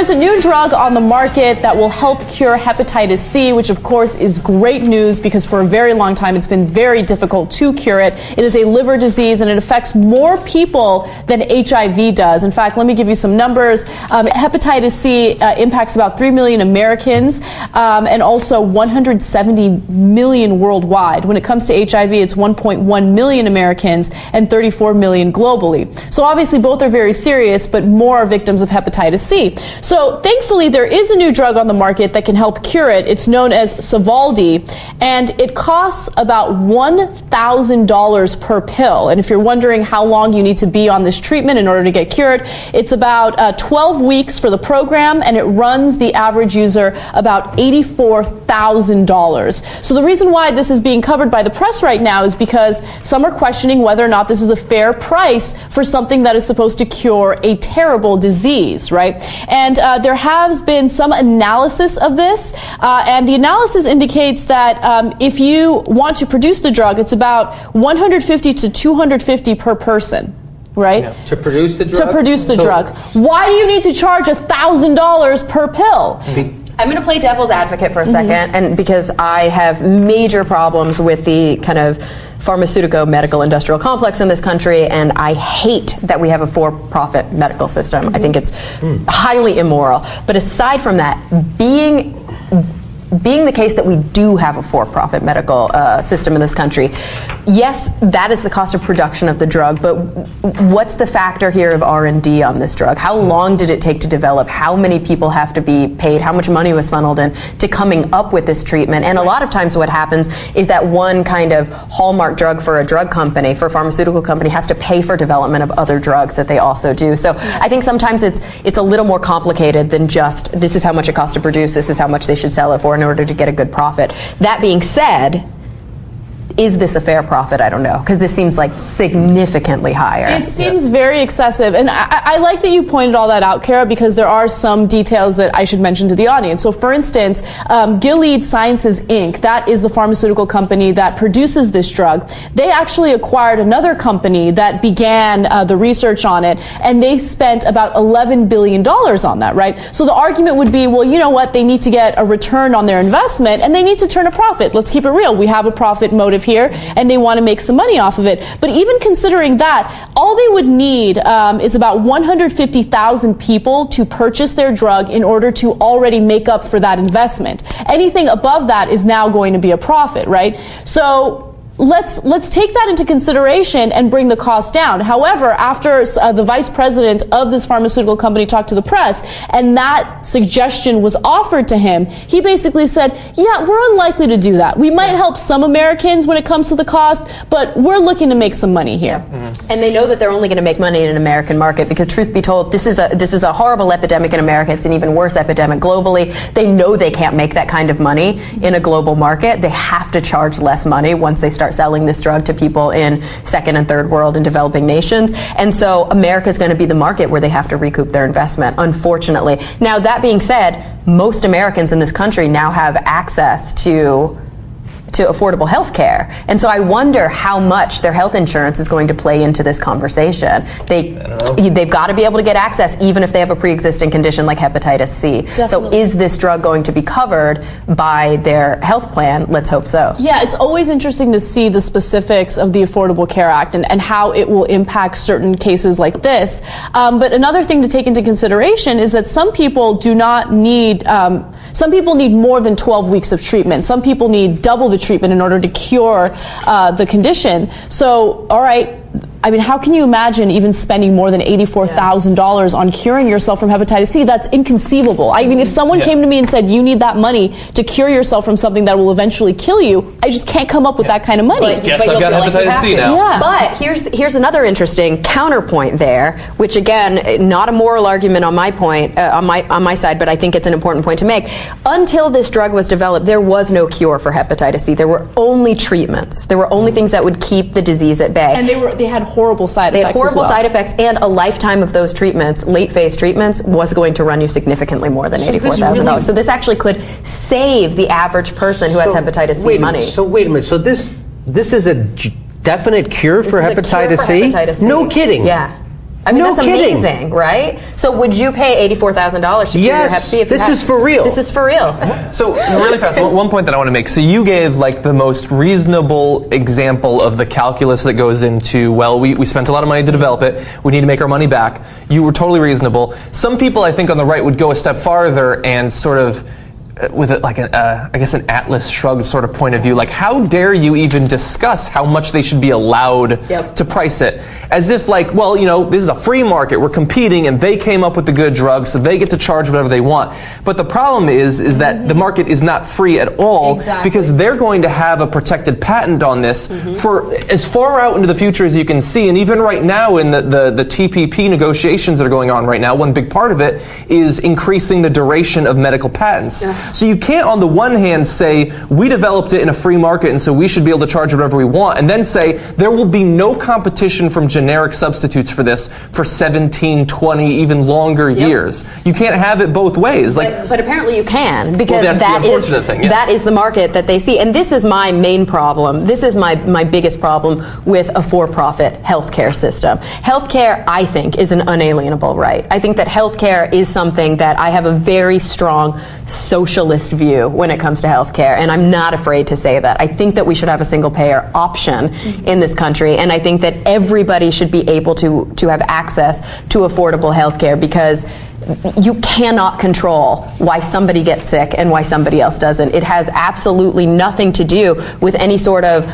is a new drug on the market that will help cure hepatitis C, which of course is great news because for a very long time it's been very difficult to cure it. It is a liver disease and it affects more people than HIV does. In fact, let me give you some numbers. Um, hepatitis C uh, impacts about 3 million Americans um, and also 170 million worldwide. When it comes to HIV, it's 1.1 million Americans and 34 million globally. So obviously both are very serious, but more are victims of hepatitis C. So thankfully, there is a new drug on the market that can help cure it. It's known as Sovaldi, and it costs about $1,000 per pill. And if you're wondering how long you need to be on this treatment in order to get cured, it's about uh, 12 weeks for the program, and it runs the average user about $84,000. So the reason why this is being covered by the press right now is because some are questioning whether or not this is a fair price for something that is supposed to cure a terrible disease, right? And uh, there has been some analysis of this, uh, and the analysis indicates that um, if you want to produce the drug, it's about 150 to 250 per person. Right? To produce the drug. To produce the So- drug. Why do you need to charge $1,000 per pill? I'm going to play devil's advocate for a 2nd and because I have major problems with the kind of pharmaceutical medical industrial complex in this country, and I hate that we have a for-profit medical system. I think it's hmm. highly immoral. But aside from that, being being the case that we do have a for-profit medical uh, system in this country, yes, that is the cost of production of the drug. But what's the factor here of R&D on this drug? How long did it take to develop? How many people have to be paid? How much money was funneled in to coming up with this treatment? And a lot of times, what happens is that one kind of hallmark drug for a drug company, for a pharmaceutical company, has to pay for development of other drugs that they also do. So I think sometimes it's it's a little more complicated than just this is how much it costs to produce, this is how much they should sell it for in order to get a good profit. That being said, is this a fair profit? I don't know because this seems like significantly higher. It seems very excessive. And I, I like that you pointed all that out, Kara, because there are some details that I should mention to the audience. So, for instance, um, Gilead Sciences Inc., that is the pharmaceutical company that produces this drug, they actually acquired another company that began uh, the research on it, and they spent about $11 billion on that, right? So the argument would be, well, you know what? They need to get a return on their investment, and they need to turn a profit. Let's keep it real. We have a profit motive of here, and they want to make some money off of it. But even considering that, all they would need um, is about 150,000 people to purchase their drug in order to already make up for that investment. Anything above that is now going to be a profit, right? So let's let's take that into consideration and bring the cost down. However, after uh, the vice president of this pharmaceutical company talked to the press and that suggestion was offered to him, he basically said, "Yeah, we're unlikely to do that. We might help some Americans when it comes to the cost, but we're looking to make some money here." And they know that they're only going to make money in an American market because, truth be told, this is a this is a horrible epidemic in America. It's an even worse epidemic globally. They know they can't make that kind of money in a global market. They have to charge less money once they start selling this drug to people in second and third world and developing nations. And so America is going to be the market where they have to recoup their investment. Unfortunately, now that being said, most Americans in this country now have access to to affordable health care. And so I wonder how much their health insurance is going to play into this conversation. They they've got to be able to get access even if they have a pre-existing condition like hepatitis C. So is this drug going to be covered by their health plan? Let's hope so. Yeah, it's always interesting to see the specifics of the Affordable Care Act and, and how it will impact certain cases like this. Um, but another thing to take into consideration is that some people do not need, um, some people need more than 12 weeks of treatment. Some people need double the treatment in order to cure uh, the condition. So, all right. I mean, how can you imagine even spending more than $84,000 on curing yourself from hepatitis C? That's inconceivable. I mean, if someone Yeah. came to me and said, you need that money to cure yourself from something that will eventually kill you, I just can't come up with that kind of money. But- but you'll feel like you have to. Yeah. But here's here's another interesting counterpoint there, which again, not a moral argument on my point uh, on my on my side, but I think it's an important point to make. Until this drug was developed, there was no cure for hepatitis C. There were only treatments. There were only things that would keep the disease at bay. And they were they had horrible side They effects. had horrible well. side effects, and a lifetime of those treatments, late phase treatments, was going to run you significantly more than So this eighty-four thousand really- dollars. So this actually could save the average person who has hepatitis C money. minute, So wait a minute. So this this is a definite cure for This is a cure hepatitis for hepatitis C. No kidding. Yeah. I mean, No that's kidding. amazing, right? So, would you pay eighty-four thousand dollars to cure your Yes, Hep C? If you this had- is for real. This is for real. So really fast, one one point that I want to make. So you gave like the most reasonable example of the calculus that goes into, well, we, we spent a lot of money to develop it. We need to make our money back. You were totally reasonable. Some people, I think, on the right would go a step farther and sort of with a, like an, uh, I guess an Atlas shrugged sort of point of view, like how dare you even discuss how much they should be allowed Yep. to price it? As if like, well, you know, this is a free market, we're competing, and they came up with the good drugs, so they get to charge whatever they want. But the problem is, is that the market is not free at all Exactly. because they're going to have a protected patent on this for as far out into the future as you can see. And even right now in the, the, the TPP negotiations that are going on right now, one big part of it is increasing the duration of medical patents. So you can't on the one hand say, we developed it in a free market and so we should be able to charge whatever we want, and then say, there will be no competition from generic substitutes for this for 17, 20, even longer years. You can't have it both ways. Like, But, but apparently you can because the that is thing, yes. that is the market that they see, and this is my main problem. This is my my biggest problem with a for-profit healthcare system. Healthcare, I think, is an unalienable right. I think that healthcare is something that I have a very strong socialist view when it comes to healthcare, and I'm not afraid to say that. I think that we should have a single-payer option in this country, and I think that everybody should be able to to have access to affordable healthcare because you cannot control why somebody gets sick and why somebody else doesn't. It has absolutely nothing to do with any sort of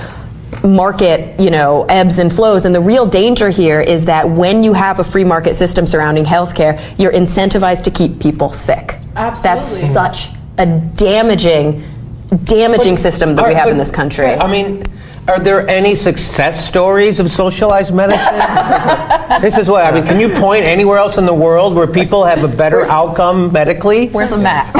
market, you know, ebbs and flows. And the real danger here is that when you have a free market system surrounding healthcare, you're incentivized to keep people sick. Absolutely. That's such a damaging, damaging system that we have but- in this country. I mean, are there any success stories of socialized medicine? this is what I mean. Can you point anywhere else in the world where people have a better outcome medically? Where's the map?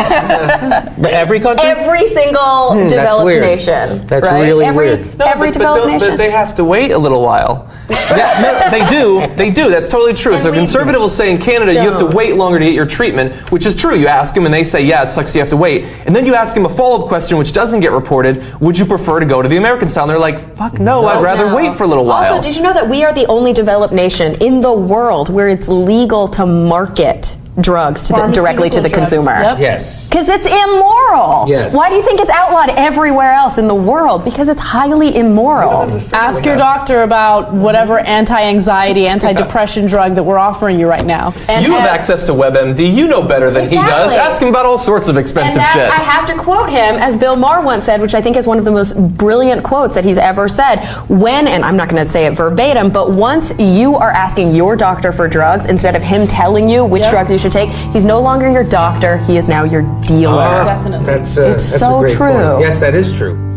Every country. Every single Hmm, that's developed weird. nation. That's right? really every, weird. No, every but, but, developed don't- nation. but they have to wait a little while. yeah, no, they do. They do. That's totally true. so, a conservative will say in Canada, you have to wait longer to get your treatment, which is true. You ask them, and they say, yeah, it sucks. You have to wait. And then you ask them a follow up question, which doesn't get reported. Would you prefer to go to the American style? And they're like, fuck no, I'd rather No. wait for a little while. Also, did you know that we are the only developed nation in the world where it's legal to market drugs to the, directly to the drugs, consumer. yep. Yes. Because it's immoral. Yes. Why do you think it's outlawed everywhere else in the world? Because it's highly immoral. Ask your doctor about whatever anti-anxiety, anti-depression drug that we're offering you right now. you have access to WebMD. You know better than he does. Ask him about all sorts of expensive that's, shit. I have to quote him, as Bill Maher once said, which I think is one of the most brilliant quotes that he's ever said. When, and I'm not going to say it verbatim, but once you are asking your doctor for drugs instead of him telling you which drugs you should take, he's no longer your doctor, he is now your dealer. Definitely. That's, uh, It's that's so a great true. point. Yes, that is true.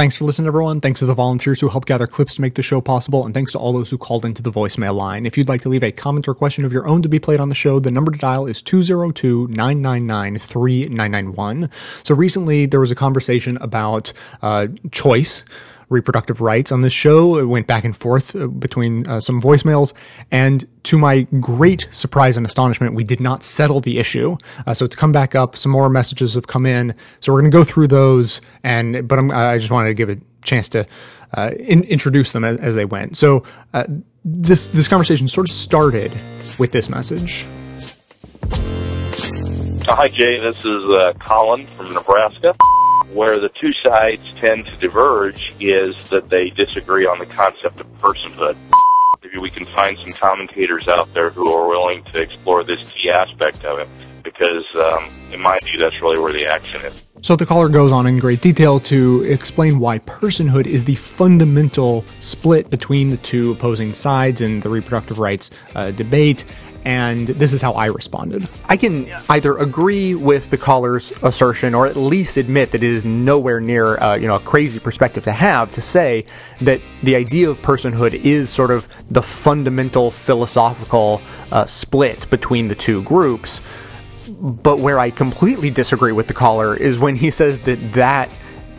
Thanks for listening, everyone. Thanks to the volunteers who helped gather clips to make the show possible, and thanks to all those who called into the voicemail line. If you'd like to leave a comment or question of your own to be played on the show, the number to dial is 202 999 3991. So recently, there was a conversation about uh, choice reproductive rights on this show. It went back and forth uh, between uh, some voicemails, and to my great surprise and astonishment, we did not settle the issue. Uh, so it's come back up. Some more messages have come in, so we're going to go through those. And but I'm, I just wanted to give a chance to uh, in, introduce them as, as they went. So uh, this this conversation sort of started with this message. Hi, Jay. This is uh, Colin from Nebraska. Where the two sides tend to diverge is that they disagree on the concept of personhood. Maybe we can find some commentators out there who are willing to explore this key aspect of it, because um, in my view, that's really where the action is. So the caller goes on in great detail to explain why personhood is the fundamental split between the two opposing sides in the reproductive rights uh, debate. And this is how I responded. I can either agree with the caller's assertion, or at least admit that it is nowhere near, uh, you know, a crazy perspective to have to say that the idea of personhood is sort of the fundamental philosophical uh, split between the two groups. But where I completely disagree with the caller is when he says that that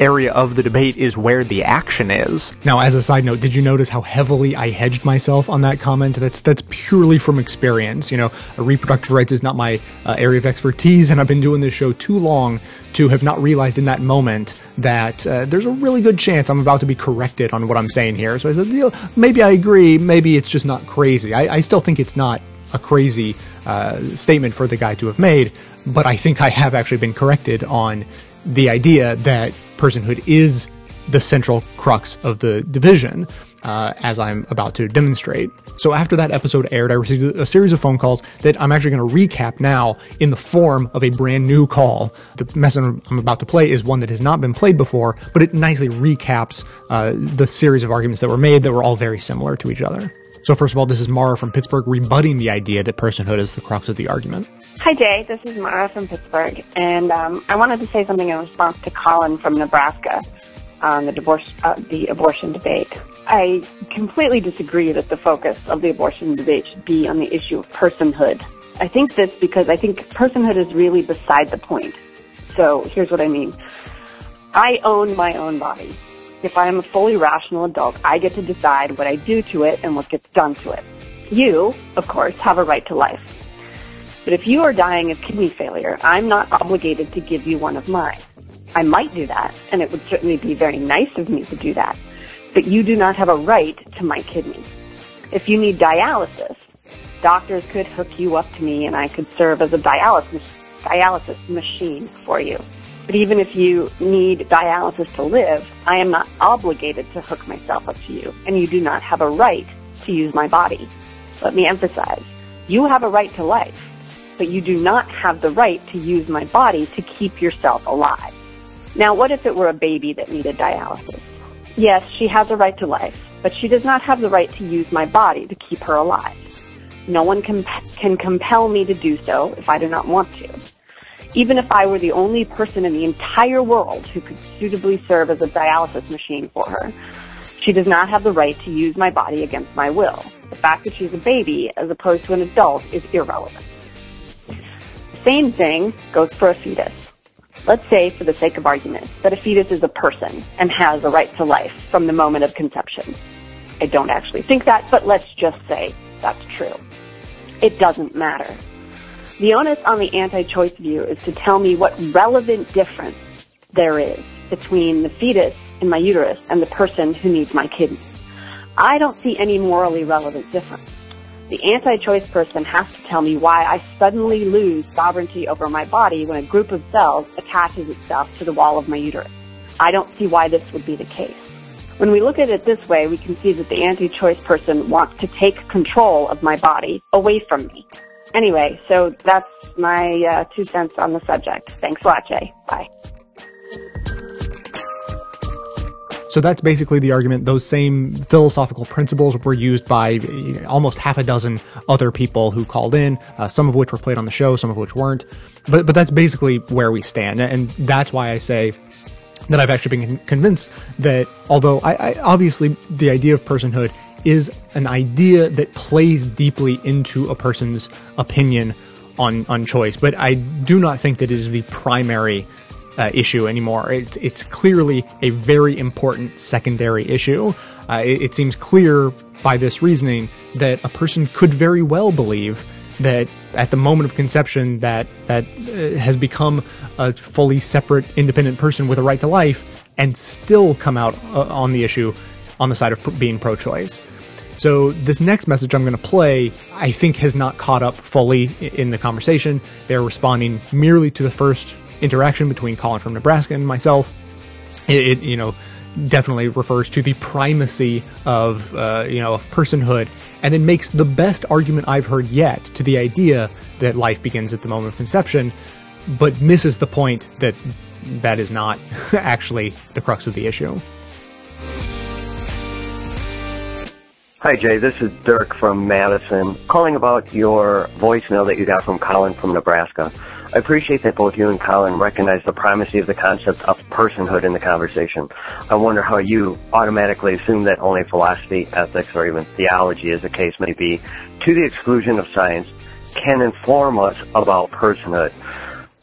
area of the debate is where the action is. Now, as a side note, did you notice how heavily I hedged myself on that comment? That's that's purely from experience. You know, reproductive rights is not my uh, area of expertise, and I've been doing this show too long to have not realized in that moment that uh, there's a really good chance I'm about to be corrected on what I'm saying here. So I said, "You know, maybe I agree, maybe it's just not crazy. I, I still think it's not a crazy uh, statement for the guy to have made, but I think I have actually been corrected on the idea that personhood is the central crux of the division, uh, as I'm about to demonstrate. So after that episode aired, I received a series of phone calls that I'm actually going to recap now in the form of a brand new call. The message I'm about to play is one that has not been played before, but it nicely recaps uh, the series of arguments that were made that were all very similar to each other. So first of all, this is Mara from Pittsburgh rebutting the idea that personhood is the crux of the argument. Hi, Jay. This is Mara from Pittsburgh, and um, I wanted to say something in response to Colin from Nebraska on the divorce, uh, the abortion debate. I completely disagree that the focus of the abortion debate should be on the issue of personhood. I think this because I think personhood is really beside the point. So here's what I mean. I own my own body. If I am a fully rational adult, I get to decide what I do to it and what gets done to it. You, of course, have a right to life. But if you are dying of kidney failure, I'm not obligated to give you one of mine. I might do that, and it would certainly be very nice of me to do that, but you do not have a right to my kidney. If you need dialysis, doctors could hook you up to me and I could serve as a dialysis, dialysis machine for you. But even if you need dialysis to live, I am not obligated to hook myself up to you, and you do not have a right to use my body. Let me emphasize, you have a right to life, but you do not have the right to use my body to keep yourself alive. Now, what if it were a baby that needed dialysis? Yes, she has a right to life, but she does not have the right to use my body to keep her alive. No one can, can compel me to do so if I do not want to. Even if I were the only person in the entire world who could suitably serve as a dialysis machine for her, she does not have the right to use my body against my will. The fact that she's a baby as opposed to an adult is irrelevant. The same thing goes for a fetus. Let's say, for the sake of argument, that a fetus is a person and has a right to life from the moment of conception. I don't actually think that, but let's just say that's true. It doesn't matter. The onus on the anti-choice view is to tell me what relevant difference there is between the fetus in my uterus and the person who needs my kidney. I don't see any morally relevant difference. The anti-choice person has to tell me why I suddenly lose sovereignty over my body when a group of cells attaches itself to the wall of my uterus. I don't see why this would be the case. When we look at it this way, we can see that the anti-choice person wants to take control of my body away from me. Anyway, so that's my uh, two cents on the subject. Thanks a lot, Jay. Bye. So that's basically the argument. Those same philosophical principles were used by know, almost half a dozen other people who called in, uh, some of which were played on the show, some of which weren't. But but that's basically where we stand, and that's why I say that I've actually been convinced that although I, I obviously the idea of personhood is an idea that plays deeply into a person's opinion on on choice, but I do not think that it is the primary uh, issue anymore. It's it's clearly a very important secondary issue. Uh, it, it, seems clear by this reasoning that a person could very well believe that at the moment of conception that that uh, has become a fully separate, independent person with a right to life, and still come out uh, on the issue on the side of being pro-choice. So this next message I'm going to play, I think, has not caught up fully in the conversation. They're responding merely to the first interaction between Colin from Nebraska and myself. It, it you know, definitely refers to the primacy of uh, you know of personhood, and then makes the best argument I've heard yet to the idea that life begins at the moment of conception, but misses the point that that is not actually the crux of the issue. Hi, Jay. This is Dirk from Madison, calling about your voicemail that you got from Colin from Nebraska. I appreciate that both you and Colin recognize the primacy of the concept of personhood in the conversation. I wonder how you automatically assume that only philosophy, ethics, or even theology, as the case may be, to the exclusion of science, can inform us about personhood.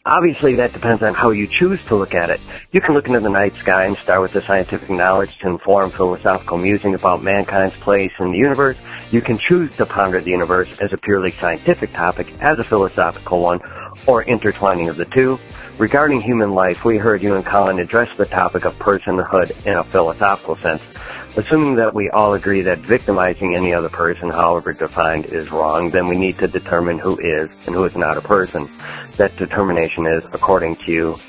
Obviously, that depends on how you choose to look at it. You can look into the night sky and start with the scientific knowledge to inform philosophical musing about mankind's place in the universe. You can choose to ponder the universe as a purely scientific topic, as a philosophical one, or intertwining of the two. Regarding human life, we heard you and Colin address the topic of personhood in a philosophical sense. Assuming that we all agree that victimizing any other person, however defined, is wrong, then we need to determine who is and who is not a person. That determination is, according to you,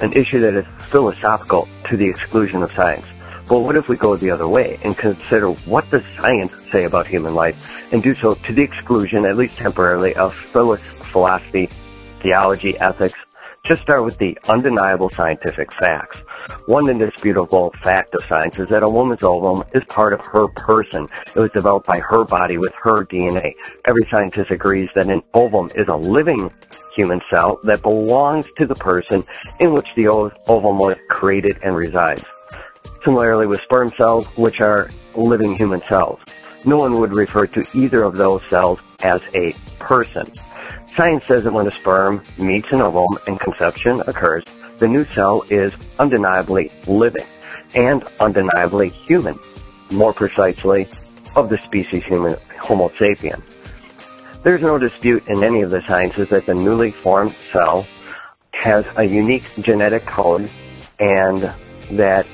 an issue that is philosophical to the exclusion of science. But what if we go the other way and consider what does science say about human life and do so to the exclusion, at least temporarily, of philosophy theology, ethics. Just start with the undeniable scientific facts. One indisputable fact of science is that a woman's ovum is part of her person. It was developed by her body with her DNA. Every scientist agrees that an ovum is a living human cell that belongs to the person in which the ovum was created and resides. Similarly with sperm cells, which are living human cells. No one would refer to either of those cells as a person. Science says that when a sperm meets an ovum and conception occurs, the new cell is undeniably living and undeniably human, more precisely, of the species human, Homo sapiens. There's no dispute in any of the sciences that the newly formed cell has a unique genetic code and that,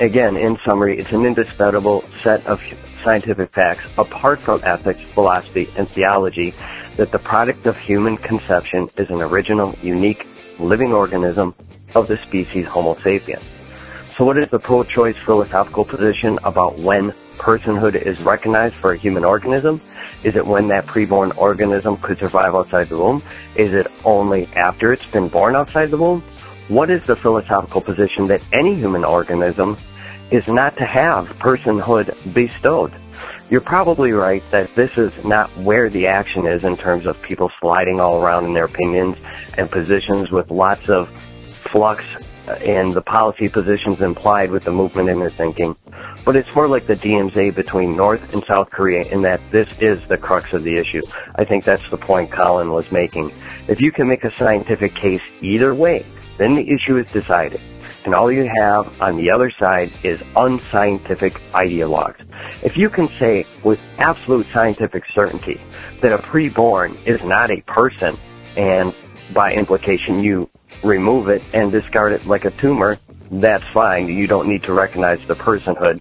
again, in summary, it's an indisputable set of scientific facts apart from ethics, philosophy, and theology that the product of human conception is an original, unique, living organism of the species Homo sapiens. So what is the pro-choice philosophical position about when personhood is recognized for a human organism? Is it when that preborn organism could survive outside the womb? Is it only after it's been born outside the womb? What is the philosophical position that any human organism is not to have personhood bestowed? You're probably right that this is not where the action is in terms of people sliding all around in their opinions and positions with lots of flux uh, and the policy positions implied with the movement in their thinking. But it's more like the DMZ between North and South Korea in that this is the crux of the issue. I think that's the point Colin was making. If you can make a scientific case either way, then the issue is decided. And all you have on the other side is unscientific ideologues. If you can say with absolute scientific certainty that a preborn is not a person, and by implication you remove it and discard it like a tumor, that's fine. You don't need to recognize the personhood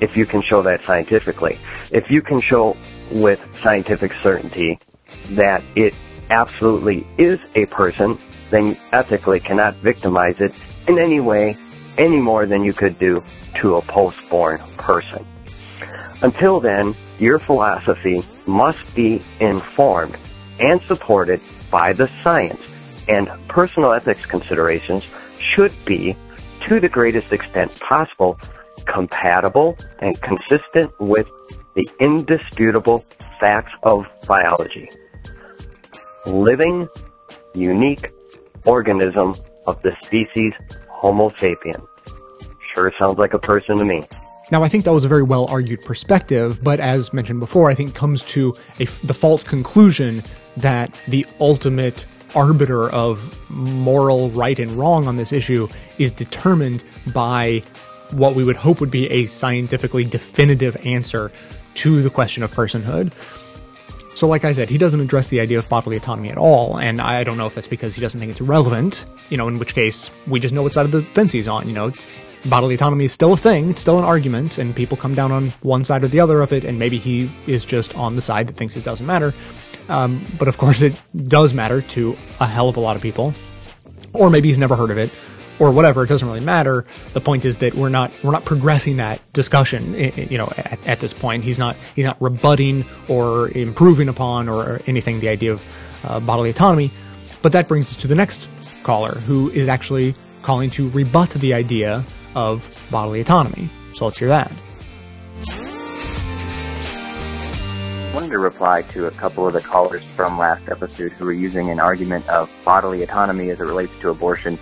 if you can show that scientifically. If you can show with scientific certainty that it absolutely is a person, then you ethically cannot victimize it in any way any more than you could do to a postborn person. Until then, your philosophy must be informed and supported by the science, and personal ethics considerations should be, to the greatest extent possible, compatible and consistent with the indisputable facts of biology. Living, unique organism of the species Homo sapien. Sure sounds like a person to me. Now, I think that was a very well argued perspective, but as mentioned before, I think comes to a, the false conclusion that the ultimate arbiter of moral right and wrong on this issue is determined by what we would hope would be a scientifically definitive answer to the question of personhood. So, like I said, he doesn't address the idea of bodily autonomy at all, and I don't know if that's because he doesn't think it's relevant, you know, in which case we just know what side of the fence he's on, you know. Bodily autonomy is still a thing, it's still an argument, and people come down on one side or the other of it, and maybe he is just on the side that thinks it doesn't matter. Um, but of course, it does matter to a hell of a lot of people. Or maybe he's never heard of it, or whatever. It doesn't really matter. The point is that we're not we're not progressing that discussion. You know, at, at this point, he's not he's not rebutting or improving upon or anything the idea of uh, bodily autonomy. But that brings us to the next caller, who is actually calling to rebut the idea of bodily autonomy. So let's hear that. Wanted to reply to a couple of the callers from last episode who were using an argument of bodily autonomy as it relates to abortion.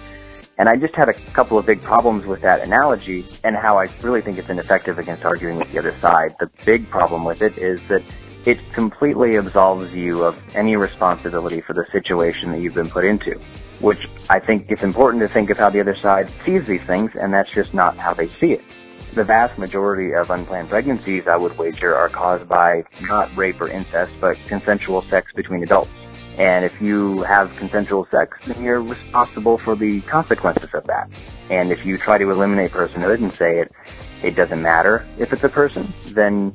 And I just had a couple of big problems with that analogy and how I really think it's ineffective against arguing with the other side. The big problem with it is that it completely absolves you of any responsibility for the situation that you've been put into, which I think it's important to think of how the other side sees these things, and that's just not how they see it the vast majority of unplanned pregnancies, I would wager, are caused by not rape or incest, but consensual sex between adults. And if you have consensual sex, then you're responsible for the consequences of that. And if you try to eliminate personhood and say it, it doesn't matter if it's a person, then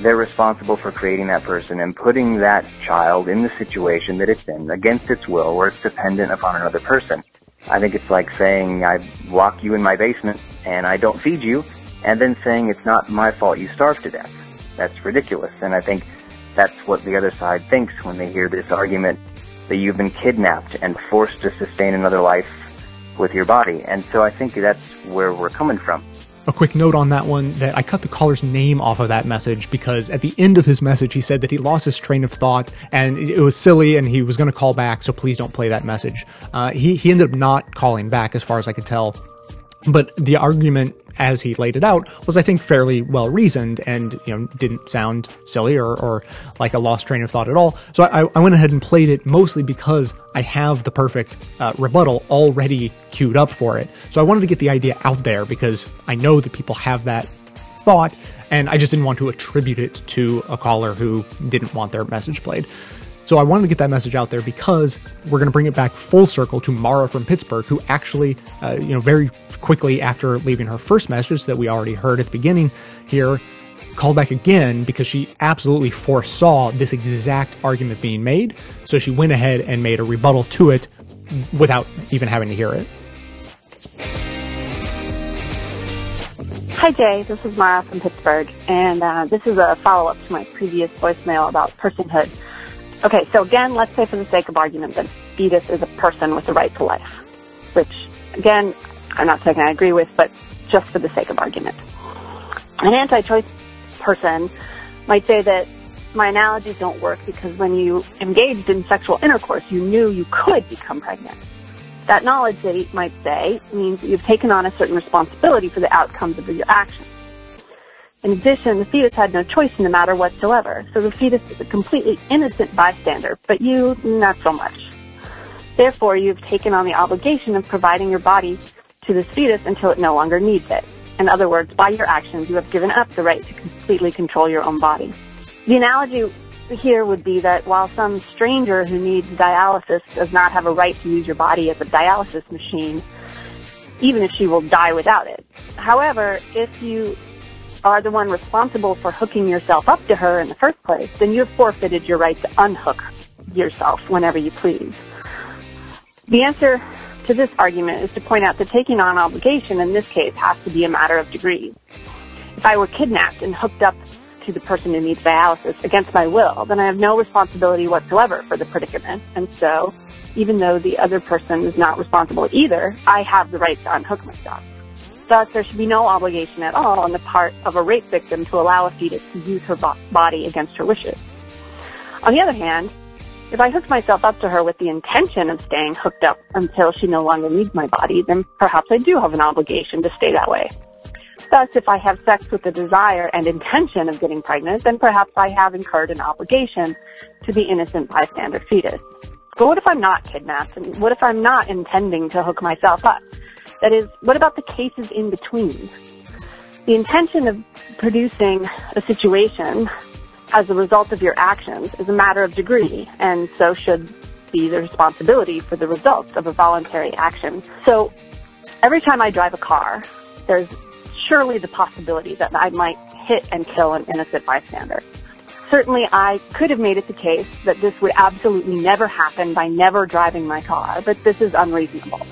they're responsible for creating that person and putting that child in the situation that it's in against its will where it's dependent upon another person. I think it's like saying I lock you in my basement and I don't feed you and then saying it's not my fault you starved to death. That's ridiculous. And I think that's what the other side thinks when they hear this argument that you've been kidnapped and forced to sustain another life with your body. And so I think that's where we're coming from. A quick note on that one that I cut the caller's name off of that message because at the end of his message he said that he lost his train of thought and it was silly and he was going to call back, so please don't play that message. Uh, he, he ended up not calling back as far as I could tell. But the argument as he laid it out was, I think, fairly well reasoned and you know didn't sound silly or, or like a lost train of thought at all. So I, I went ahead and played it mostly because I have the perfect uh, rebuttal already queued up for it. So I wanted to get the idea out there because I know that people have that thought, and I just didn't want to attribute it to a caller who didn't want their message played. So I wanted to get that message out there because we're going to bring it back full circle to Mara from Pittsburgh, who actually, uh, you know, very quickly after leaving her first message that we already heard at the beginning here, called back again because she absolutely foresaw this exact argument being made. So she went ahead and made a rebuttal to it without even having to hear it. Hi, Jay. This is Mara from Pittsburgh, and uh, this is a follow up to my previous voicemail about personhood. Okay, so again, let's say for the sake of argument that fetus is a person with the right to life, which again, I'm not saying I agree with, but just for the sake of argument. An anti-choice person might say that my analogies don't work because when you engaged in sexual intercourse, you knew you could become pregnant. That knowledge, they might say, means that you've taken on a certain responsibility for the outcomes of your actions. In addition, the fetus had no choice in the matter whatsoever, so the fetus is a completely innocent bystander, but you, not so much. Therefore, you've taken on the obligation of providing your body to this fetus until it no longer needs it. In other words, by your actions, you have given up the right to completely control your own body. The analogy here would be that while some stranger who needs dialysis does not have a right to use your body as a dialysis machine, even if she will die without it. However, if you are the one responsible for hooking yourself up to her in the first place, then you have forfeited your right to unhook yourself whenever you please. The answer to this argument is to point out that taking on obligation in this case has to be a matter of degrees. If I were kidnapped and hooked up to the person who needs dialysis against my will, then I have no responsibility whatsoever for the predicament. And so, even though the other person is not responsible either, I have the right to unhook myself. Thus, there should be no obligation at all on the part of a rape victim to allow a fetus to use her bo- body against her wishes. On the other hand, if I hook myself up to her with the intention of staying hooked up until she no longer needs my body, then perhaps I do have an obligation to stay that way. Thus, if I have sex with the desire and intention of getting pregnant, then perhaps I have incurred an obligation to the innocent bystander fetus. But what if I'm not kidnapped? And what if I'm not intending to hook myself up? That is, what about the cases in between? The intention of producing a situation as a result of your actions is a matter of degree, and so should be the responsibility for the results of a voluntary action. So every time I drive a car, there's surely the possibility that I might hit and kill an innocent bystander. Certainly I could have made it the case that this would absolutely never happen by never driving my car, but this is unreasonable.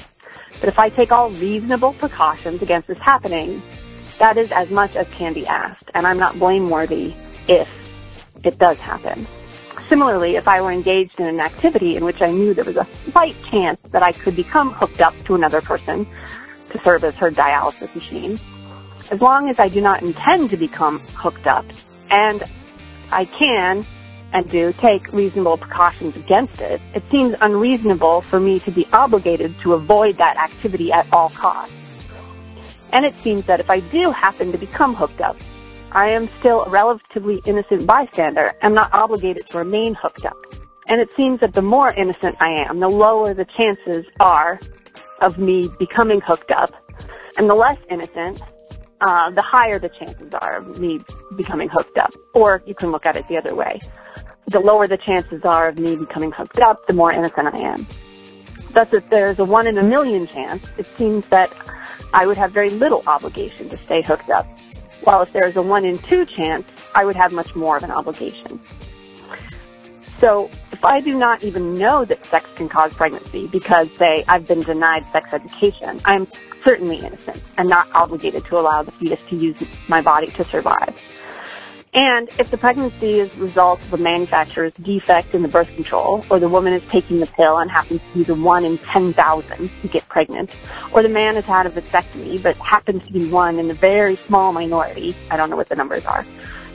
But if I take all reasonable precautions against this happening, that is as much as can be asked, and I'm not blameworthy if it does happen. Similarly, if I were engaged in an activity in which I knew there was a slight chance that I could become hooked up to another person to serve as her dialysis machine, as long as I do not intend to become hooked up, and I can and do take reasonable precautions against it, it seems unreasonable for me to be obligated to avoid that activity at all costs. And it seems that if I do happen to become hooked up, I am still a relatively innocent bystander and not obligated to remain hooked up. And it seems that the more innocent I am, the lower the chances are of me becoming hooked up, and the less innocent, uh, the higher the chances are of me becoming hooked up. Or you can look at it the other way. The lower the chances are of me becoming hooked up, the more innocent I am. Thus, if there's a one in a million chance, it seems that I would have very little obligation to stay hooked up. While if there's a one in two chance, I would have much more of an obligation. So if I do not even know that sex can cause pregnancy because, say, I've been denied sex education, I am certainly innocent and not obligated to allow the fetus to use my body to survive. And if the pregnancy is a result of a manufacturer's defect in the birth control, or the woman is taking the pill and happens to be the one in 10,000 to get pregnant, or the man has had a vasectomy but happens to be one in the very small minority, I don't know what the numbers are,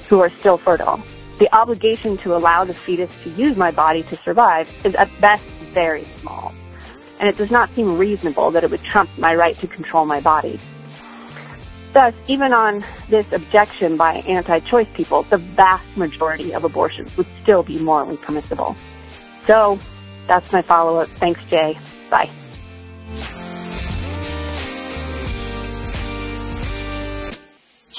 who are still fertile, the obligation to allow the fetus to use my body to survive is at best very small. And it does not seem reasonable that it would trump my right to control my body. Thus, even on this objection by anti-choice people, the vast majority of abortions would still be morally permissible. So, that's my follow-up. Thanks, Jay. Bye.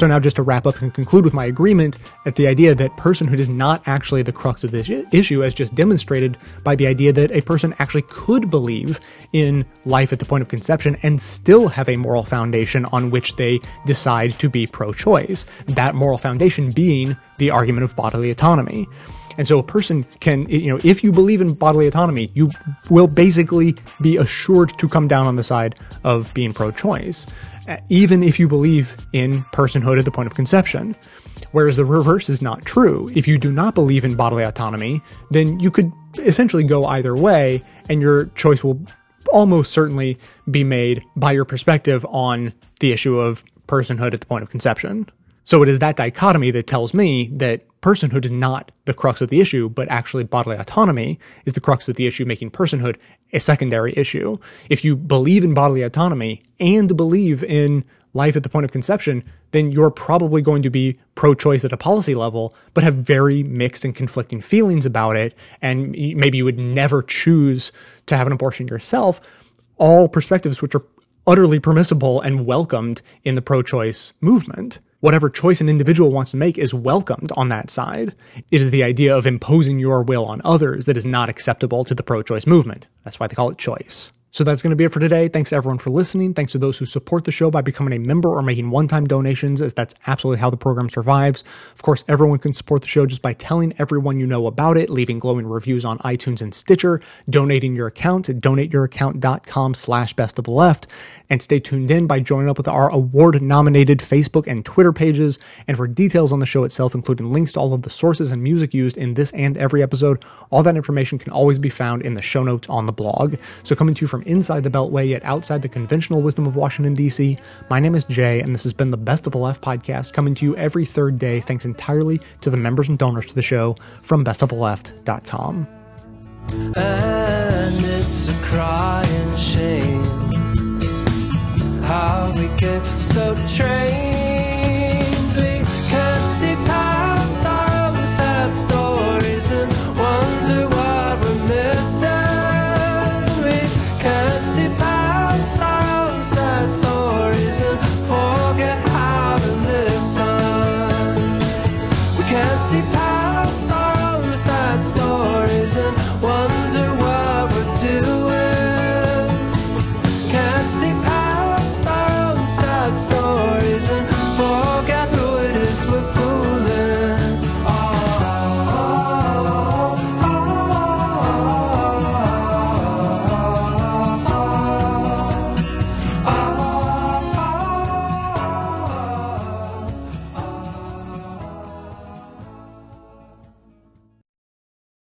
So now just to wrap up and conclude with my agreement at the idea that personhood is not actually the crux of this issue as just demonstrated by the idea that a person actually could believe in life at the point of conception and still have a moral foundation on which they decide to be pro-choice. That moral foundation being the argument of bodily autonomy. And so a person can, you know, if you believe in bodily autonomy, you will basically be assured to come down on the side of being pro-choice Uh, even if you believe in personhood at the point of conception. Whereas the reverse is not true. If you do not believe in bodily autonomy, then you could essentially go either way, and your choice will almost certainly be made by your perspective on the issue of personhood at the point of conception. So it is that dichotomy that tells me that personhood is not the crux of the issue, but actually bodily autonomy is the crux of the issue, making personhood a secondary issue. If you believe in bodily autonomy and believe in life at the point of conception, then you're probably going to be pro choice at a policy level, but have very mixed and conflicting feelings about it. And maybe you would never choose to have an abortion yourself. All perspectives which are utterly permissible and welcomed in the pro choice movement. Whatever choice an individual wants to make is welcomed on that side. It is the idea of imposing your will on others that is not acceptable to the pro choice movement. That's why they call it choice. So that's going to be it for today. Thanks everyone for listening. Thanks to those who support the show by becoming a member or making one-time donations, as that's absolutely how the program survives. Of course, everyone can support the show just by telling everyone you know about it, leaving glowing reviews on iTunes and Stitcher, donating your account at donateyouraccount.com slash best of the left, and stay tuned in by joining up with our award-nominated Facebook and Twitter pages. And for details on the show itself, including links to all of the sources and music used in this and every episode, all that information can always be found in the show notes on the blog. So coming to you from inside the Beltway, yet outside the conventional wisdom of Washington, D.C. My name is Jay, and this has been the Best of the Left podcast, coming to you every third day, thanks entirely to the members and donors to the show from bestoftheleft.com. And it's a crying shame how we get so trained. We can't see past our own sad stories and wonder what we're missing. c'est pas